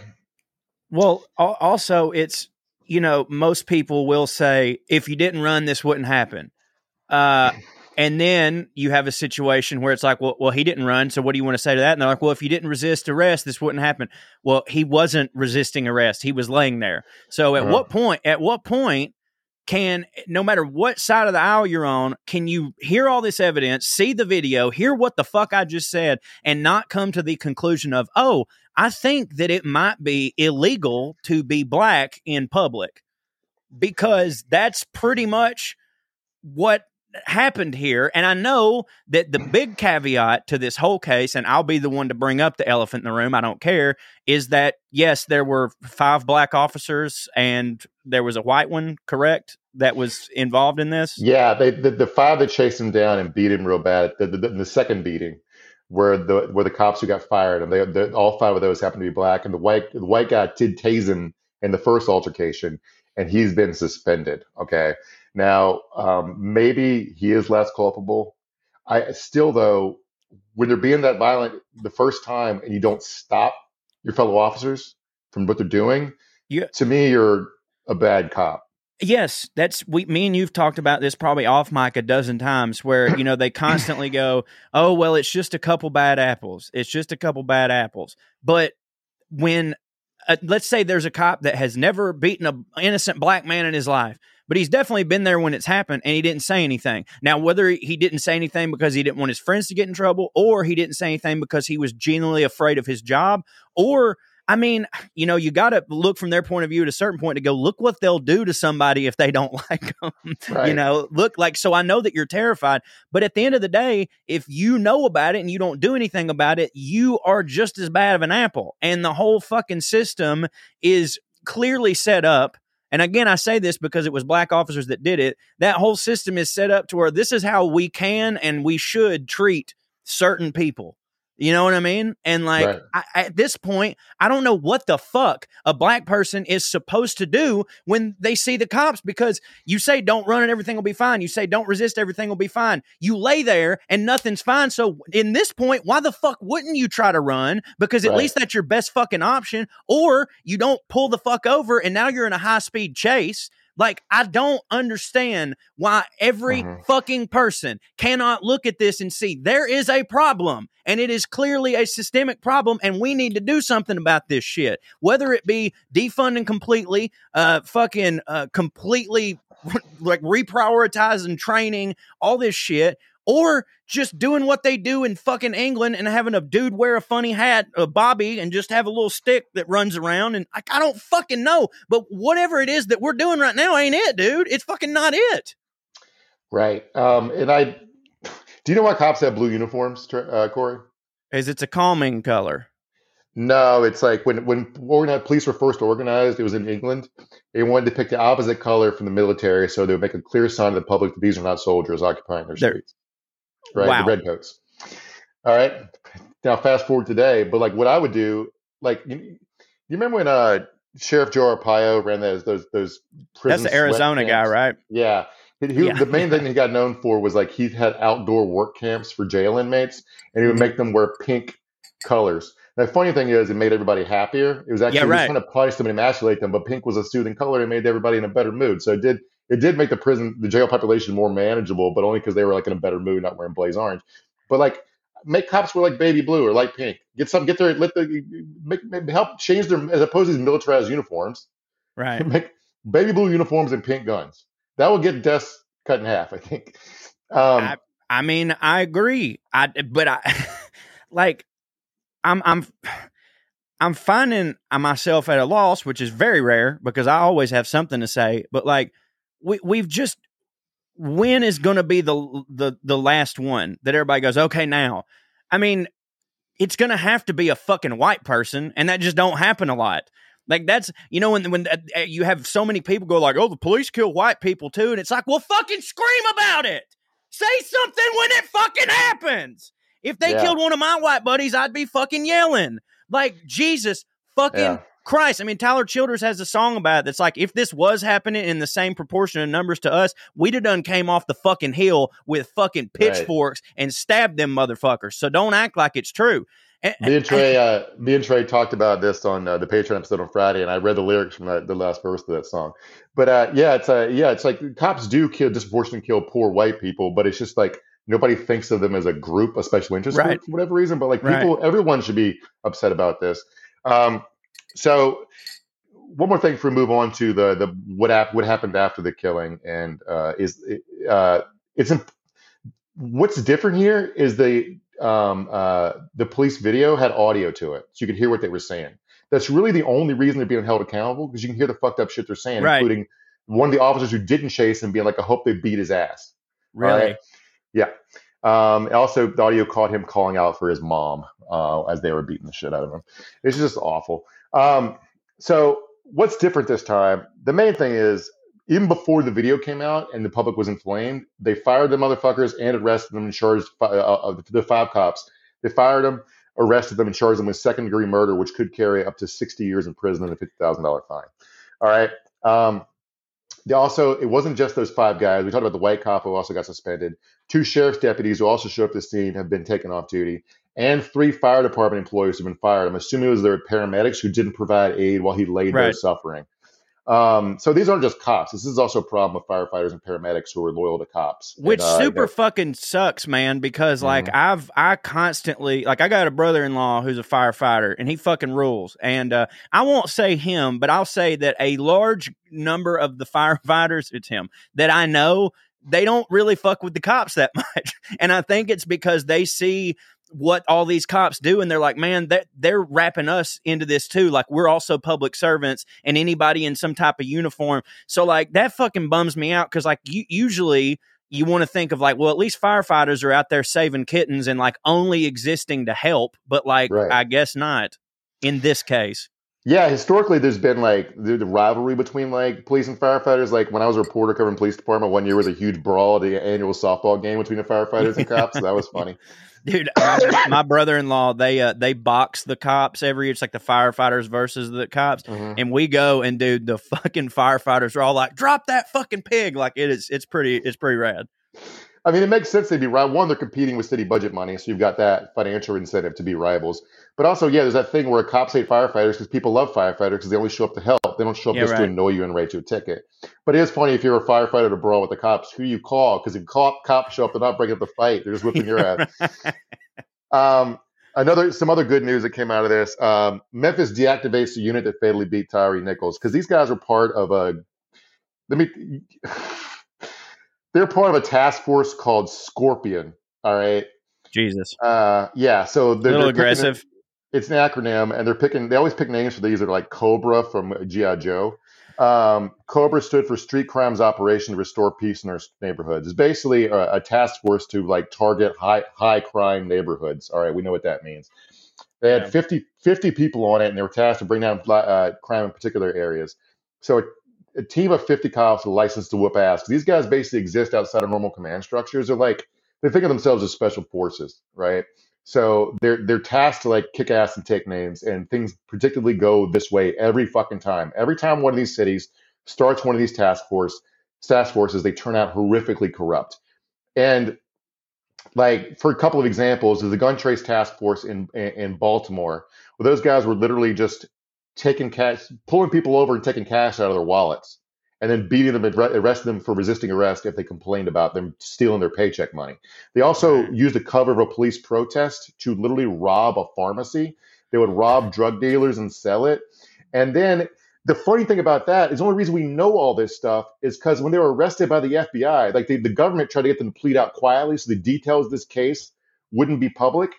Well, also it's you know most people will say if you didn't run, this wouldn't happen. Uh, and then you have a situation where it's like, well, well, he didn't run, so what do you want to say to that? And they're like, well, if you didn't resist arrest, this wouldn't happen. Well, he wasn't resisting arrest; he was laying there. So, at Uh-huh. what point? At what point? Can no matter what side of the aisle you're on, can you hear all this evidence, see the video, hear what the fuck I just said, and not come to the conclusion of, oh, I think that it might be illegal to be black in public? Because that's pretty much what happened here. And I know that the big caveat to this whole case, and I'll be the one to bring up the elephant in the room, I don't care, is that yes, there were five black officers and there was a white one, correct, that was involved in this? Yeah, they the, the five that chased him down and beat him real bad. The, the, the second beating, where the where the cops who got fired, and they, the, all five of those happened to be black, and the white the white guy did tase him in the first altercation, and he's been suspended. Okay, now um, maybe he is less culpable. I still though, when they're being that violent the first time, and you don't stop your fellow officers from what they're doing, Yeah. to me, you're a bad cop. Yes, that's we. Me and you've talked about this probably off mic a dozen times, where you know they constantly go, "Oh well, it's just a couple bad apples. It's just a couple bad apples." But when, uh, let's say there's a cop that has never beaten a innocent black man in his life, but he's definitely been there when it's happened, and he didn't say anything. Now, whether he didn't say anything because he didn't want his friends to get in trouble, or he didn't say anything because he was genuinely afraid of his job, or I mean, you know, you got to look from their point of view at a certain point to go, look what they'll do to somebody if they don't like them. You know, look like, so I know that you're terrified, but at the end of the day, if you know about it and you don't do anything about it, you are just as bad of an apple. And the whole fucking system is clearly set up. And again, I say this because it was black officers that did it. That whole system is set up to where this is how we can and we should treat certain people. You know what I mean? And like Right. I, at this point, I don't know what the fuck a black person is supposed to do when they see the cops because you say don't run and everything will be fine. You say don't resist, everything will be fine. You lay there and nothing's fine. So in this point, why the fuck wouldn't you try to run? Because at Right. least that's your best fucking option. Or you don't pull the fuck over and now you're in a high speed chase. Like, I don't understand why every Mhm. fucking person cannot look at this and see there is a problem and it is clearly a systemic problem and we need to do something about this shit. Whether it be defunding completely, uh, fucking, uh, completely like reprioritizing training, all this shit, or just doing what they do in fucking England and having a dude wear a funny hat, a bobby, and just have a little stick that runs around. And I, I don't fucking know, but whatever it is that we're doing right now ain't it, dude. It's fucking not it. Right. Um, and I, do you know why cops have blue uniforms, uh, Corey? Is it's a calming color. No, it's like when when organized, police were first organized, it was in England. They wanted to pick the opposite color from the military, so they would make a clear sign to the public that these are not soldiers occupying their streets. Right, Wow. the redcoats. All right. Now, fast forward today, but like what I would do, like you, you remember when uh Sheriff Joe Arpaio ran those those those That's the Arizona guy, right? Yeah. He, he- Yeah. The main thing he got known for was like he had outdoor work camps for jail inmates, and he would make them wear pink colors. The funny thing is, it made everybody happier. It was actually Yeah, right. trying to punish them and emasculate them, but pink was a soothing color and made everybody in a better mood. So it did it did make the prison the jail population more manageable, but only because they were like in a better mood, not wearing blaze orange. But like make cops wear like baby blue or light pink. Get some get their let the make, make- help change their as opposed to these militarized uniforms. Right. make baby blue uniforms and pink guns. That will get deaths cut in half, I think. Um, I, I mean, I agree. I but I like I'm I'm I'm finding myself at a loss, which is very rare because I always have something to say. But like we we've just when is going to be the the the last one that everybody goes okay now? I mean, it's going to have to be a fucking white person, and that just don't happen a lot. Like that's you know when when uh, uh, you have so many people go like, oh, the police kill white people too, and it's like, well, fucking scream about it. Say something when it fucking happens. If they Yeah. killed one of my white buddies, I'd be fucking yelling. Like, Jesus fucking Yeah. Christ. I mean, Tyler Childers has a song about it that's like, if this was happening in the same proportion of numbers to us, we'd have done came off the fucking hill with fucking Right. pitchforks and stabbed them motherfuckers. So don't act like it's true. And- Me and Trae, uh, me and Trae talked about this on uh, the Patreon episode on Friday, and I read the lyrics from the, the last verse of that song. But uh, yeah, it's uh, yeah, it's like cops do kill disproportionately kill poor white people, but it's just like nobody thinks of them as a group, a special interest Right. group for whatever reason. But like Right. people, everyone should be upset about this. Um, so one more thing before we move on to the the what hap- what happened after the killing, and uh, is uh, it's imp- what's different here is the um, uh, the police video had audio to it, so you could hear what they were saying. That's really the only reason they're being held accountable because you can hear the fucked up shit they're saying, Right. including one of the officers who didn't chase him being like, "I hope they beat his ass." really? Right. Yeah. Um, also, the audio caught him calling out for his mom uh, as they were beating the shit out of him. It's just awful. Um, so, what's different this time? The main thing is, even before the video came out and the public was inflamed, they fired the motherfuckers and arrested them and charged uh, uh, the five cops. They fired them, arrested them, and charged them with second degree murder, which could carry up to 60 years in prison and a $50,000 fine. All right. Um, they also, it wasn't just those five guys. We talked about the white cop who also got suspended. Two sheriff's deputies who also showed up at the scene have been taken off duty, and three fire department employees who've been fired. I'm assuming it was their paramedics who didn't provide aid while he laid there suffering. Um, so these aren't just cops. This is also a problem with firefighters and paramedics who are loyal to cops. And, which uh, super fucking sucks man because like Mhm. i've i constantly like i got a brother-in-law who's a firefighter and he fucking rules and uh i won't say him but i'll say that a large number of the firefighters it's him that i know they don't really fuck with the cops that much and i think it's because they see what all these cops do and they're like man they're, they're wrapping us into this too like we're also public servants and anybody in some type of uniform so like that fucking bums me out because like you, usually you want to think of like, well, at least firefighters are out there saving kittens and like only existing to help, but like, Right. I guess not in this case. Yeah, historically, there's been like the, the rivalry between like police and firefighters. Like when I was a reporter covering police department, one year was a huge brawl at the annual softball game between the firefighters and cops. So that was funny. Dude, my, my brother-in-law, they uh, they box the cops every year. It's like the firefighters versus the cops, Mhm. and we go and dude, the fucking firefighters are all like, "Drop that fucking pig!" Like it is, it's pretty, it's pretty rad. I mean, it makes sense they'd be right. One, they're competing with city budget money, so you've got that financial incentive to be rivals. But also, yeah, there's that thing where cops hate firefighters because people love firefighters because they only show up to help. They don't show up Yeah, just to annoy you and write you a ticket. But it is funny if you're a firefighter to brawl with the cops, who you call? Because if cop, cops show up, they're not breaking up the fight; they're just whipping your ass. Um, another some other good news that came out of this: um, Memphis deactivates the unit that fatally beat Tyre Nichols because these guys were part of a. Let me. They're part of a task force called Scorpion. All right. Jesus, Uh, yeah. So a they're, little they're aggressive. it's an acronym, and they're picking. They always pick names for these that are like Cobra from GI Joe. Um, Cobra stood for Street Crimes Operation to Restore Peace in Our Neighborhoods. It's basically a, a task force to like target high high crime neighborhoods. All right, we know what that means. They had Yeah. 50, 50 people on it, and they were tasked to bring down uh, crime in particular areas. So a, a team of 50 cops with a license to whoop ass. These guys basically exist outside of normal command structures. They're like, they think of themselves as special forces, right? So they're they're tasked to like kick ass and take names, and things particularly go this way every fucking time. Every time one of these cities starts one of these task force task forces, they turn out horrifically corrupt. And like for a couple of examples, there's the gun trace task force in, in Baltimore, where those guys were literally just taking cash, pulling people over and taking cash out of their wallets, and then beating them and arresting them for resisting arrest if they complained about them stealing their paycheck money. They also used the cover of a police protest to literally rob a pharmacy. They would rob drug dealers and sell it. And then the funny thing about that is the only reason we know all this stuff is because when they were arrested by the FBI, like they, the government tried to get them to plead out quietly so the details of this case wouldn't be public.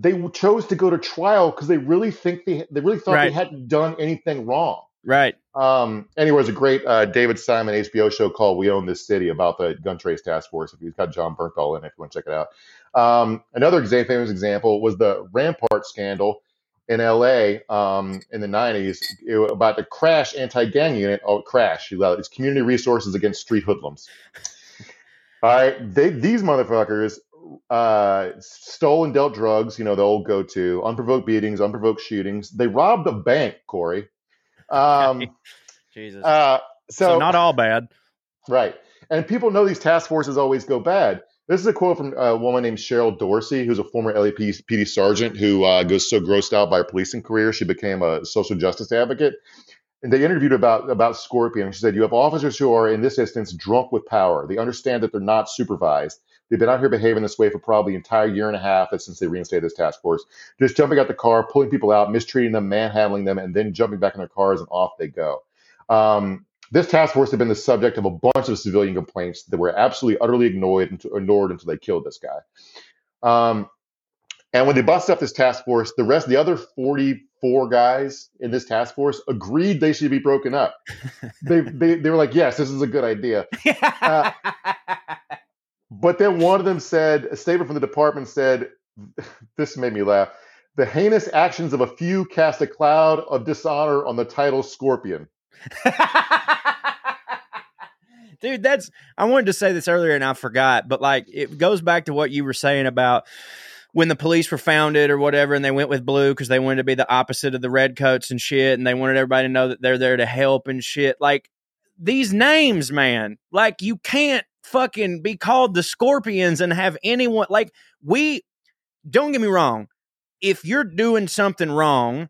They chose to go to trial because they really think they they really thought Right. they hadn't done anything wrong. Right. Um, anyway, there's a great uh, David Simon HBO show called "We Own This City" about the gun trace task force. If you've got Jon Bernthal in it, if you want to check it out. Um, another exa- famous example was the Rampart scandal in LA um, in the 90s it, was about the Crash anti-gang unit. Oh, Crash! You love it. It's community resources against street hoodlums. All right, they, these motherfuckers uh, stole and dealt drugs. You know the old go-to: unprovoked beatings, unprovoked shootings. They robbed a bank, Corey. Um, Jesus. uh, so, so, not all bad. right, and people know these task forces always go bad. This is a quote from a woman named Cheryl Dorsey, who's a former LAPD sergeant who uh, goes so grossed out by her policing career, she became a social justice advocate. And they interviewed about about Scorpion. She said, "You have officers who are, in this instance, drunk with power. They understand that they're not supervised. They've been out here behaving this way for probably an entire year and a half since they reinstated this task force. Just jumping out the car, pulling people out, mistreating them, manhandling them, and then jumping back in their cars and off they go." Um, this task force had been the subject of a bunch of civilian complaints that were absolutely utterly ignored until, ignored until they killed this guy. Um, and when they busted up this task force, the rest, the other 44 guys in this task force agreed they should be broken up. they, they, they were like, yes, this is a good idea. Uh, But then one of them said, a statement from the department said, this made me laugh. The heinous actions of a few cast a cloud of dishonor on the title Scorpion. Dude, that's I wanted to say this earlier and I forgot, but like it goes back to what you were saying about when the police were founded or whatever and they went with blue because they wanted to be the opposite of the redcoats and shit and they wanted everybody to know that they're there to help and shit. Like these names, man, like you can't fucking be called the Scorpions and have anyone like we don't get me wrong. If you're doing something wrong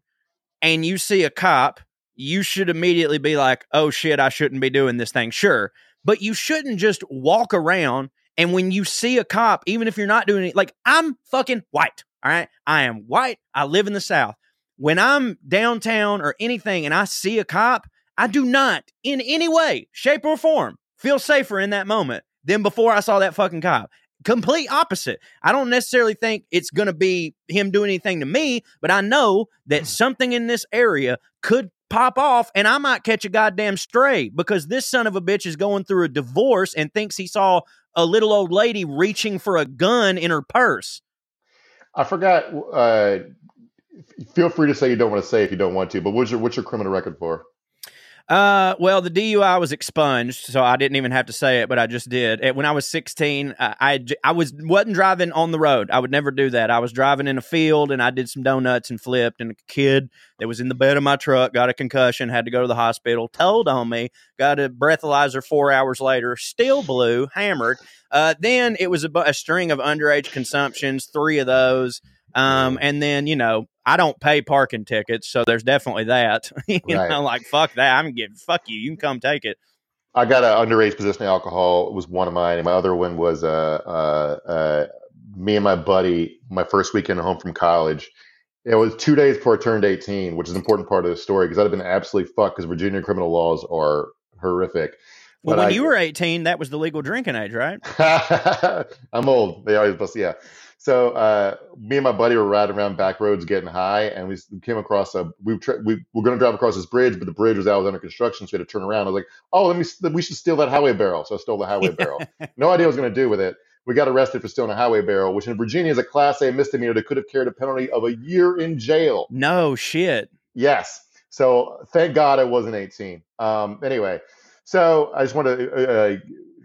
and you see a cop, you should immediately be like, oh shit, I shouldn't be doing this thing. Sure. But you shouldn't just walk around and when you see a cop, even if you're not doing it, like I'm fucking white. All right. I am white. I live in the South. When I'm downtown or anything and I see a cop, I do not in any way, shape, or form feel safer in that moment than before I saw that fucking cop. Complete opposite. I don't necessarily think it's going to be him doing anything to me, but I know that something in this area could pop off and I might catch a goddamn stray because this son of a bitch is going through a divorce and thinks he saw a little old lady reaching for a gun in her purse. I forgot. Uh, feel free to say you don't want to say if you don't want to, but what's your what's your criminal record for? Uh, well, the DUI was expunged, so I didn't even have to say it, but I just did. And when I was 16, I I I was wasn't driving on the road. I would never do that. I was driving in a field, and I did some donuts and flipped. And a kid that was in the bed of my truck got a concussion, had to go to the hospital. Told on me, got a breathalyzer four hours later, still blue, hammered. Uh, then it was a, a string of underage consumptions, three of those. Um, and then you know I don't pay parking tickets, so there's definitely that. you Right. know, like fuck that. I'm getting fuck you. You can come take it. I got an underage possession of alcohol. It was one of mine, and my other one was uh, uh, uh, me and my buddy. My first weekend home from college. It was two days before I turned 18, which is an important part of the story because I'd have been absolutely fucked because Virginia criminal laws are horrific. Well, But when I- you were 18, that was the legal drinking age, right? I'm old. They always bust. Yeah. So uh, me and my buddy were riding around back roads getting high, and we came across a. We were, tra- we were going to drive across this bridge, but the bridge was out, was under construction, so we had to turn around. I was like, "Oh, let me. We should steal that highway barrel." So I stole the highway barrel. No idea what I was going to do with it. We got arrested for stealing a highway barrel, which in Virginia is a Class A misdemeanor that could have carried a penalty of a year in jail. No shit. Yes. So thank God I wasn't 18. Um, anyway, so I just want to, uh,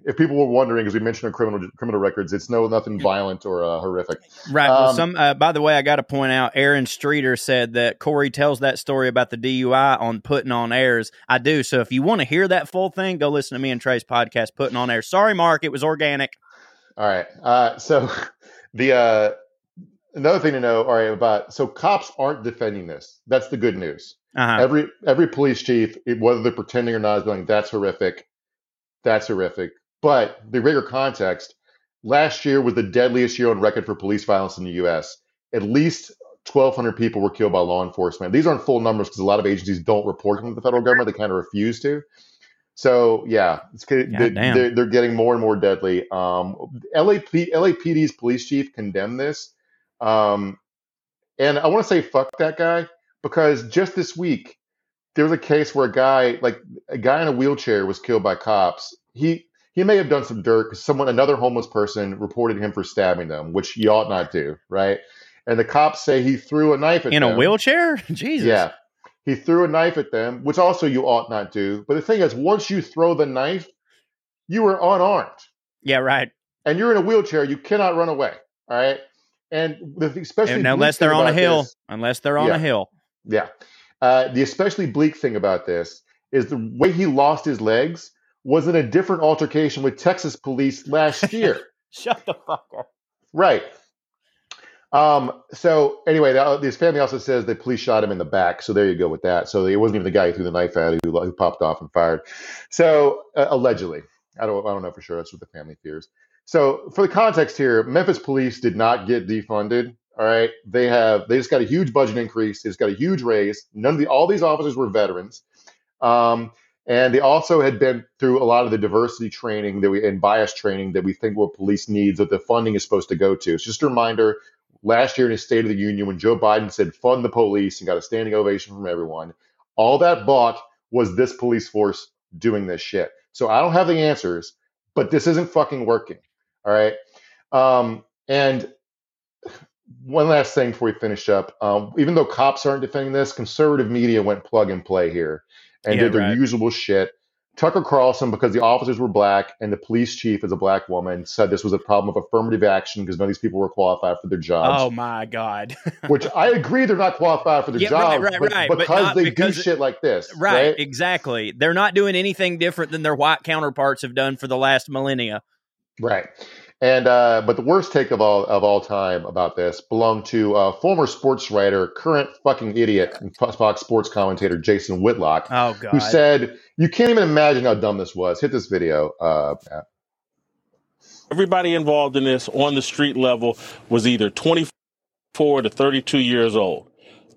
if people were wondering, as we mentioned our criminal criminal records, it's no nothing violent or uh, horrific. Right. well, Um, some. Uh, by the way, I got to point out, Aaron Streeter said that Corey tells that story about the DUI on putting on airs. I do. So if you want to hear that full thing, go listen to me and Trae's podcast, putting on air. Sorry, Mark, it was organic. All right. Uh, so the uh, another thing to know, all right, about so cops aren't defending this. That's the good news. Uh-huh. Every every police chief, whether they're pretending or not, is going, "That's horrific, that's horrific." But the bigger context, last year was the deadliest year on record for police violence in the U.S. At least 1,200 people were killed by law enforcement. These aren't full numbers because a lot of agencies don't report them to the federal government; they kind of refuse to. So yeah, it's, they, damn. they're, they're getting more and more deadly. Um, LAP, LAPD's police chief condemned this, um, and I want to say fuck that guy because just this week there was a case where a guy, like a guy in a wheelchair, was killed by cops. He he may have done some dirt because someone, another homeless person, reported him for stabbing them, which you ought not do, right? And the cops say he threw a knife at In them. a wheelchair? Jesus. Yeah. He threw a knife at them, which also you ought not do. But the thing is, once you throw the knife, you are unarmed Yeah, right. and you're in a wheelchair. You cannot run away. All right. And the especially And unless they're on a hill. this- Unless they're on Yeah. a hill. yeah. Uh, the especially bleak thing about this is the way he lost his legs was in a different altercation with Texas police last year. Shut the fuck up. Right. Um, so anyway, the, this family also says the police shot him in the back. So there you go with that. So it wasn't even the guy who threw the knife at who, who popped off and fired. So uh, allegedly, I don't, I don't know for sure. That's what the family fears. So for the context here, Memphis police did not get defunded. All right, they have they just got a huge budget increase. They just got a huge raise. None of the all these officers were veterans. Um, and they also had been through a lot of the diversity training that we and bias training that we think what police needs that the funding is supposed to go to. It's just a reminder. Last year in his State of the Union, when Joe Biden said fund the police and got a standing ovation from everyone, all that bought was this police force doing this shit. So I don't have the answers, but this isn't fucking working. All right. Um, and one last thing before we finish up. Um, even though cops aren't defending this, conservative media went plug and play here and Yeah, did their right. usual shit. Tucker Carlson, because the officers were black and the police chief is a black woman, said this was a problem of affirmative action because none of these people were qualified for their jobs. Oh my God. Which I agree they're not qualified for their Yeah, right, jobs, right, but right, but because not they because- do shit like this, right, right? exactly. They're not doing anything different than their white counterparts have done for the last millennia. Right. And uh, but the worst take of all of all time about this belonged to uh, former sports writer, current fucking idiot, and Fox Sports commentator Jason Whitlock, Oh God. who said, "You can't even imagine how dumb this was." Hit this video. Uh, Matt. Everybody involved in this on the street level was either 24 to 32 years old.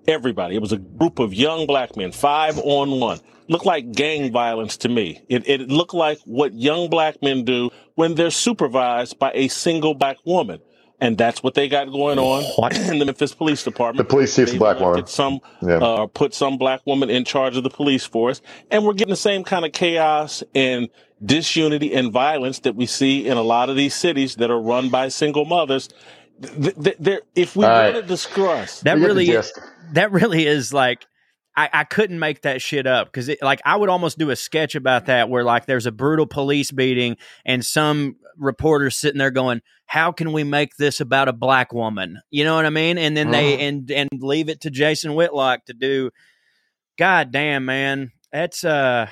Everybody. It was a group of young black men, five on one. Looked like gang violence to me. It, it looked like what young black men do when they're supervised by a single black woman. And that's what they got going on What? in the Memphis Police Department. The police chief's a They've black woman. Some Yeah. uh, put some black woman in charge of the police force, and we're getting the same kind of chaos and disunity and violence that we see in a lot of these cities that are run by single mothers. Th- th- there- if we All want right. to discuss, that You get the really gist. that really is like I, I couldn't make that shit up because like I would almost do a sketch about that where like there's a brutal police beating and some reporters sitting there going, "How can we make this about a black woman?" You know what I mean? And then they and and leave it to Jason Whitlock to do. God damn, man, that's uh,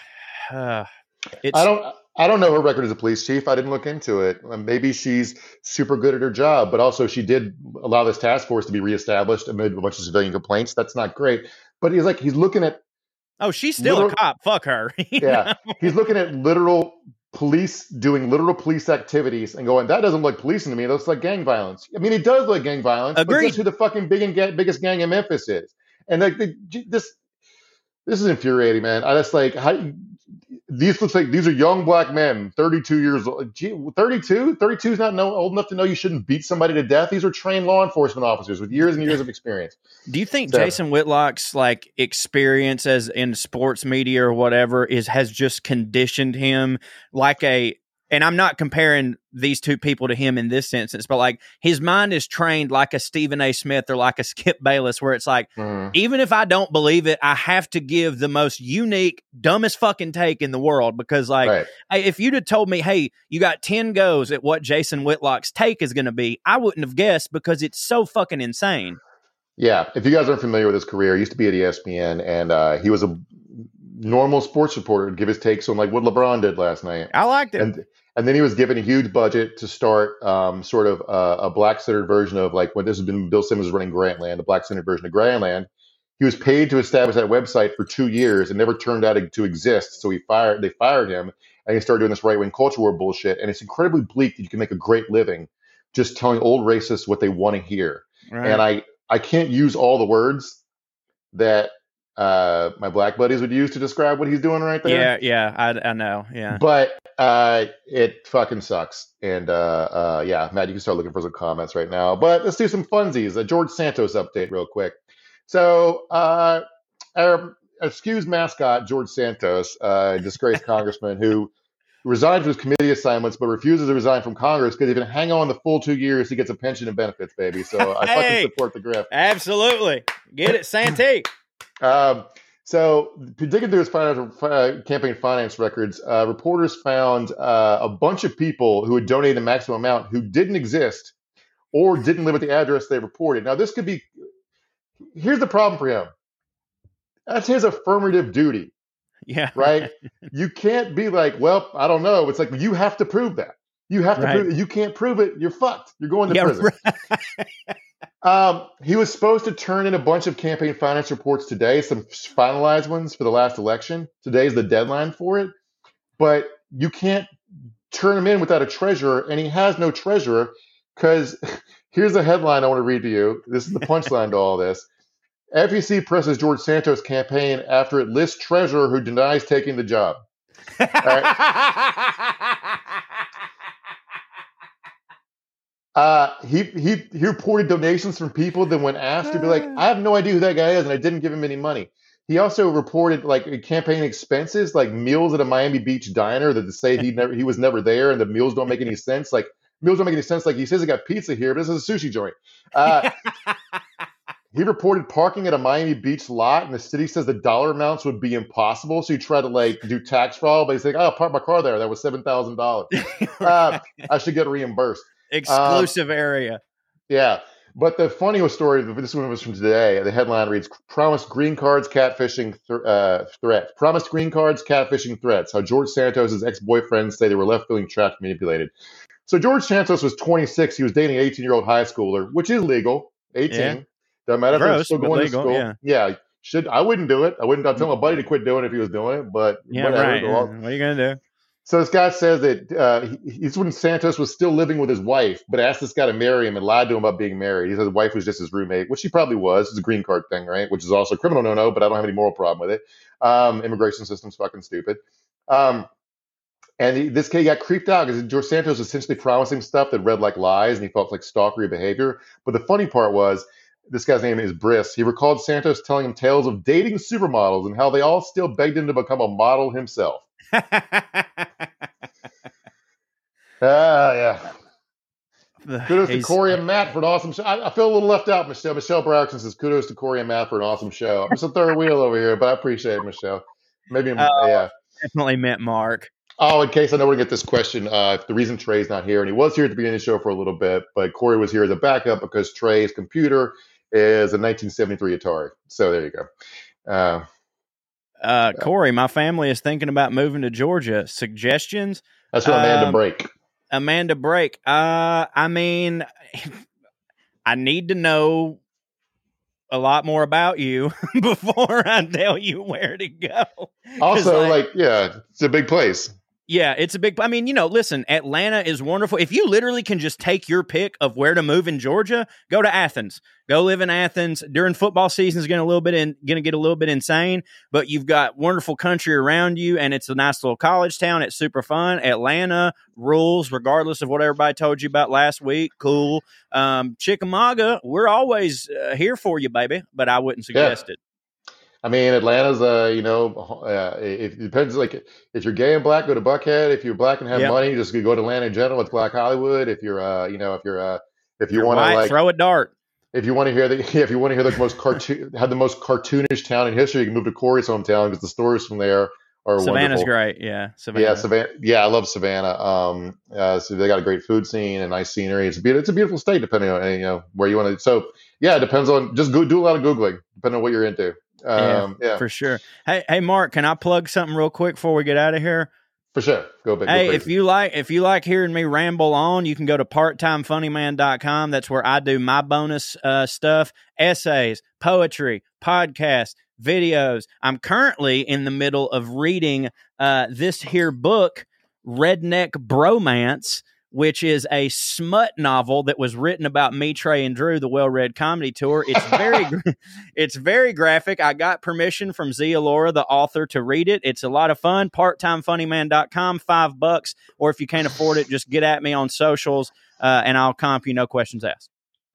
uh it's I don't. I don't know her record as a police chief. I didn't look into it. Uh, Maybe she's super good at her job, but also she did allow this task force to be reestablished amid a bunch of civilian complaints. That's not great. But he's like he's looking at oh she's still Little- a cop. Fuck her. Yeah he's looking at literal police doing literal police activities and going that doesn't look policing to me. That looks like gang violence. I mean, it does look gang violence. But Agreed. guess who the fucking big and biggest gang in Memphis is? And like the, this this is infuriating, man. I just like how these looks like these are young black men, 32 years old. Gee, 32? 32 is not know, old enough to know you shouldn't beat somebody to death. These are trained law enforcement officers with years and years of experience. Do you think So- Jason Whitlock's like experience as in sports media or whatever is has just conditioned him like a and I'm not comparing these two people to him in this instance, but like his mind is trained like a Stephen A. Smith or like a Skip Bayless, where it's like, Mhm. even if I don't believe it, I have to give the most unique, dumbest fucking take in the world because, like, right. Hey, if you'd have told me, hey, you got 10 goes at what Jason Whitlock's take is going to be, I wouldn't have guessed because it's so fucking insane. Yeah, if you guys aren't familiar with his career, he used to be at ESPN, and uh, he was a normal sports reporter. Would give his takes on like what LeBron did last night, I liked it. and and then he was given a huge budget to start um, sort of a, a black centered version of like when this has been Bill Simmons running Grantland, the black centered version of Grantland. He was paid to establish that website for two years and never turned out to exist. So he fired. They fired him, and he started doing this right wing culture war bullshit. And it's incredibly bleak that you can make a great living just telling old racists what they want to hear. Right. And I I can't use all the words that uh, my black buddies would use to describe what he's doing right there. Yeah, yeah, I, I know. Yeah. But uh, it fucking sucks. And uh, uh, yeah, Matt, you can start looking for some comments right now. But let's do some funsies. A George Santos update, real quick. So, uh, our excuse mascot George Santos, uh, disgraced congressman who resigned from his committee assignments but refuses to resign from Congress because he can hang on the full two years he gets a pension and benefits, baby. So I Hey. fucking support the grift. Absolutely. Get it, Santee. Um, so, digging through his financial, uh, campaign finance records, uh, reporters found uh, a bunch of people who had donated the maximum amount who didn't exist or didn't live at the address they reported. Now, this could be. Here's the problem for him. That's his affirmative duty, Yeah. right? you can't be like, well, I don't know. It's like you have to prove that. You have to Right. prove it. You can't prove it. You're fucked. You're going to Yeah, prison. right. Um, he was supposed to turn in a bunch of campaign finance reports today, some finalized ones for the last election. Today's the deadline for it, but you can't turn them in without a treasurer, and he has no treasurer because here's a headline I want to read to you. This is the punchline to all this. FEC presses George Santos campaign after it lists treasurer who denies taking the job. Uh, he he he reported donations from people that when asked to be like, I have no idea who that guy is, and I didn't give him any money. He also reported like campaign expenses, like meals at a Miami Beach diner that to say he never he was never there, and the meals don't make any sense. Like meals don't make any sense. Like he says he got pizza here, but this is a sushi joint. Uh, he reported parking at a Miami Beach lot, and the city says the dollar amounts would be impossible. So he tried to like do tax fraud, but he's like, "Oh, I parked my car there. That was seven thousand dollars. Uh, I should get reimbursed." Exclusive area. Yeah. But the funniest story, this one was from today. The headline reads Promised green cards, catfishing th- uh, threats. Promised green cards, catfishing threats. How George Santos's ex boyfriends say they were left feeling trapped, manipulated. So George Santos was 26. He was dating an 18 year old high schooler, which is legal. 18. Yeah. Doesn't matter if they're still going legal, to school. yeah. Yeah. Should I wouldn't do it. I wouldn't. I'd tell my buddy to quit doing it if he was doing it. But Yeah, whatever. right. What are you gonna do? So this guy says that uh, he, he's when Santos was still living with his wife, but asked this guy to marry him and lied to him about being married. He said his wife was just his roommate, which she probably was. It's a green card thing, right? Which is also a criminal no-no, but I don't have any moral problem with it. Um, immigration system's fucking stupid. Um, and he, this kid got creeped out because George Santos was essentially promising stuff that read like lies, and he felt like stalkery behavior. But the funny part was, this guy's name is Briss. He recalled Santos telling him tales of dating supermodels and how they all still begged him to become a model himself. Ah, yeah. Kudos to Corey and Matt for an awesome show. I, I feel a little left out, Michelle. Michelle Browerson says kudos to Corey and Matt for an awesome show. I'm just a third wheel over here, but I appreciate it, Michelle. Maybe, Oh. yeah. definitely meant Mark. Oh, in case I know we're gonna get this question, uh, the reason Trae's not here, and he was here at the beginning of the show for a little bit, but Corey was here as a backup because Trae's computer is a 1973 Atari. So there you go. Uh, Uh, Corey, my family is thinking about moving to Georgia. Suggestions? that's what Amanda Um, break. Amanda Break. Uh, I mean, I need to know a lot more about you before I tell you where to go. Also, like, yeah, it's a big place. Yeah, it's a big. I mean, you know, listen, Atlanta is wonderful. If you literally can just take your pick of where to move in Georgia, go to Athens. Go live in Athens during football season is going to a little bit in, going to get a little bit insane, but you've got wonderful country around you, and it's a nice little college town. It's super fun. Atlanta rules, regardless of what everybody told you about last week. Cool. Um, Chickamauga, we're always uh, here for you, baby, but I wouldn't suggest it. I mean, Atlanta's, a you know, uh, it, it depends. Like, if you're gay and black, go to Buckhead. If you're black and have Yep. money, just go to Atlanta in general. It's Black Hollywood. If you're, uh, you know, if you're, uh, if you want to like, throw a dart. if you want to hear the, if you want to hear the most cartoon, have the most cartoonish town in history, you can move to Corey's hometown because the stories from there are Savannah's wonderful. great. Yeah, Savannah. Yeah, Savannah. Yeah, I love Savannah. Um, uh, so they got a great food scene and nice scenery. It's a beautiful, it's a beautiful state, depending on you know where you want to. So yeah, it depends on just go do a lot of googling, depending on what you're into. Um, yeah, for sure. Hey, hey, Mark, can I plug something real quick before we get out of here? for sure. Go big. Hey, crazy. if you like if you like hearing me ramble on, you can go to parttimefunnyman.com. That's where I do my bonus uh, stuff, essays, poetry, podcasts, videos. I'm currently in the middle of reading uh, this here book, Redneck Bromance, which is a smut novel that was written about me, Trae, and Drew, the Well-Red comedy tour. It's very, it's very graphic. I got permission from Zia Laura, the author, to read it. It's a lot of fun. Parttimefunnyman.com, five bucks, or if you can't afford it, just get at me on socials, uh, and I'll comp you. No questions asked.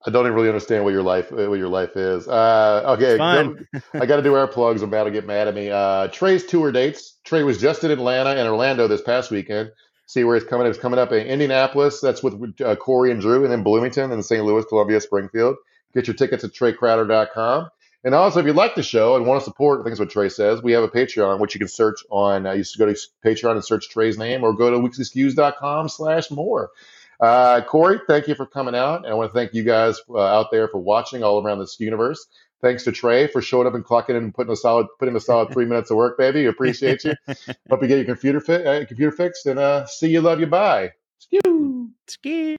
I don't even really understand what your life what your life is. Uh, okay, I got to do air plugs. I'm about to get mad at me. Uh, Trae's tour dates. Trae was just in Atlanta and Orlando this past weekend. See where he's coming. He's coming up in Indianapolis. That's with uh, Corey and Drew, and then Bloomington, and St. Louis, Columbia, Springfield. Get your tickets at TraeCrowder.com. And also, if you like the show and want to support, I think that's what Trae says, we have a Patreon, which you can search on. Uh, you just go to Patreon and search Trae's name, or go to weeklyskews.com slash more. Uh, Corey, thank you for coming out. And I want to thank you guys uh, out there for watching all around this universe. Thanks to Trae for showing up and clocking in and putting a solid, putting a solid three minutes of work, baby. Appreciate you. Hope you get your computer fit, uh, computer fixed, and uh, see you, love you, bye. Ski.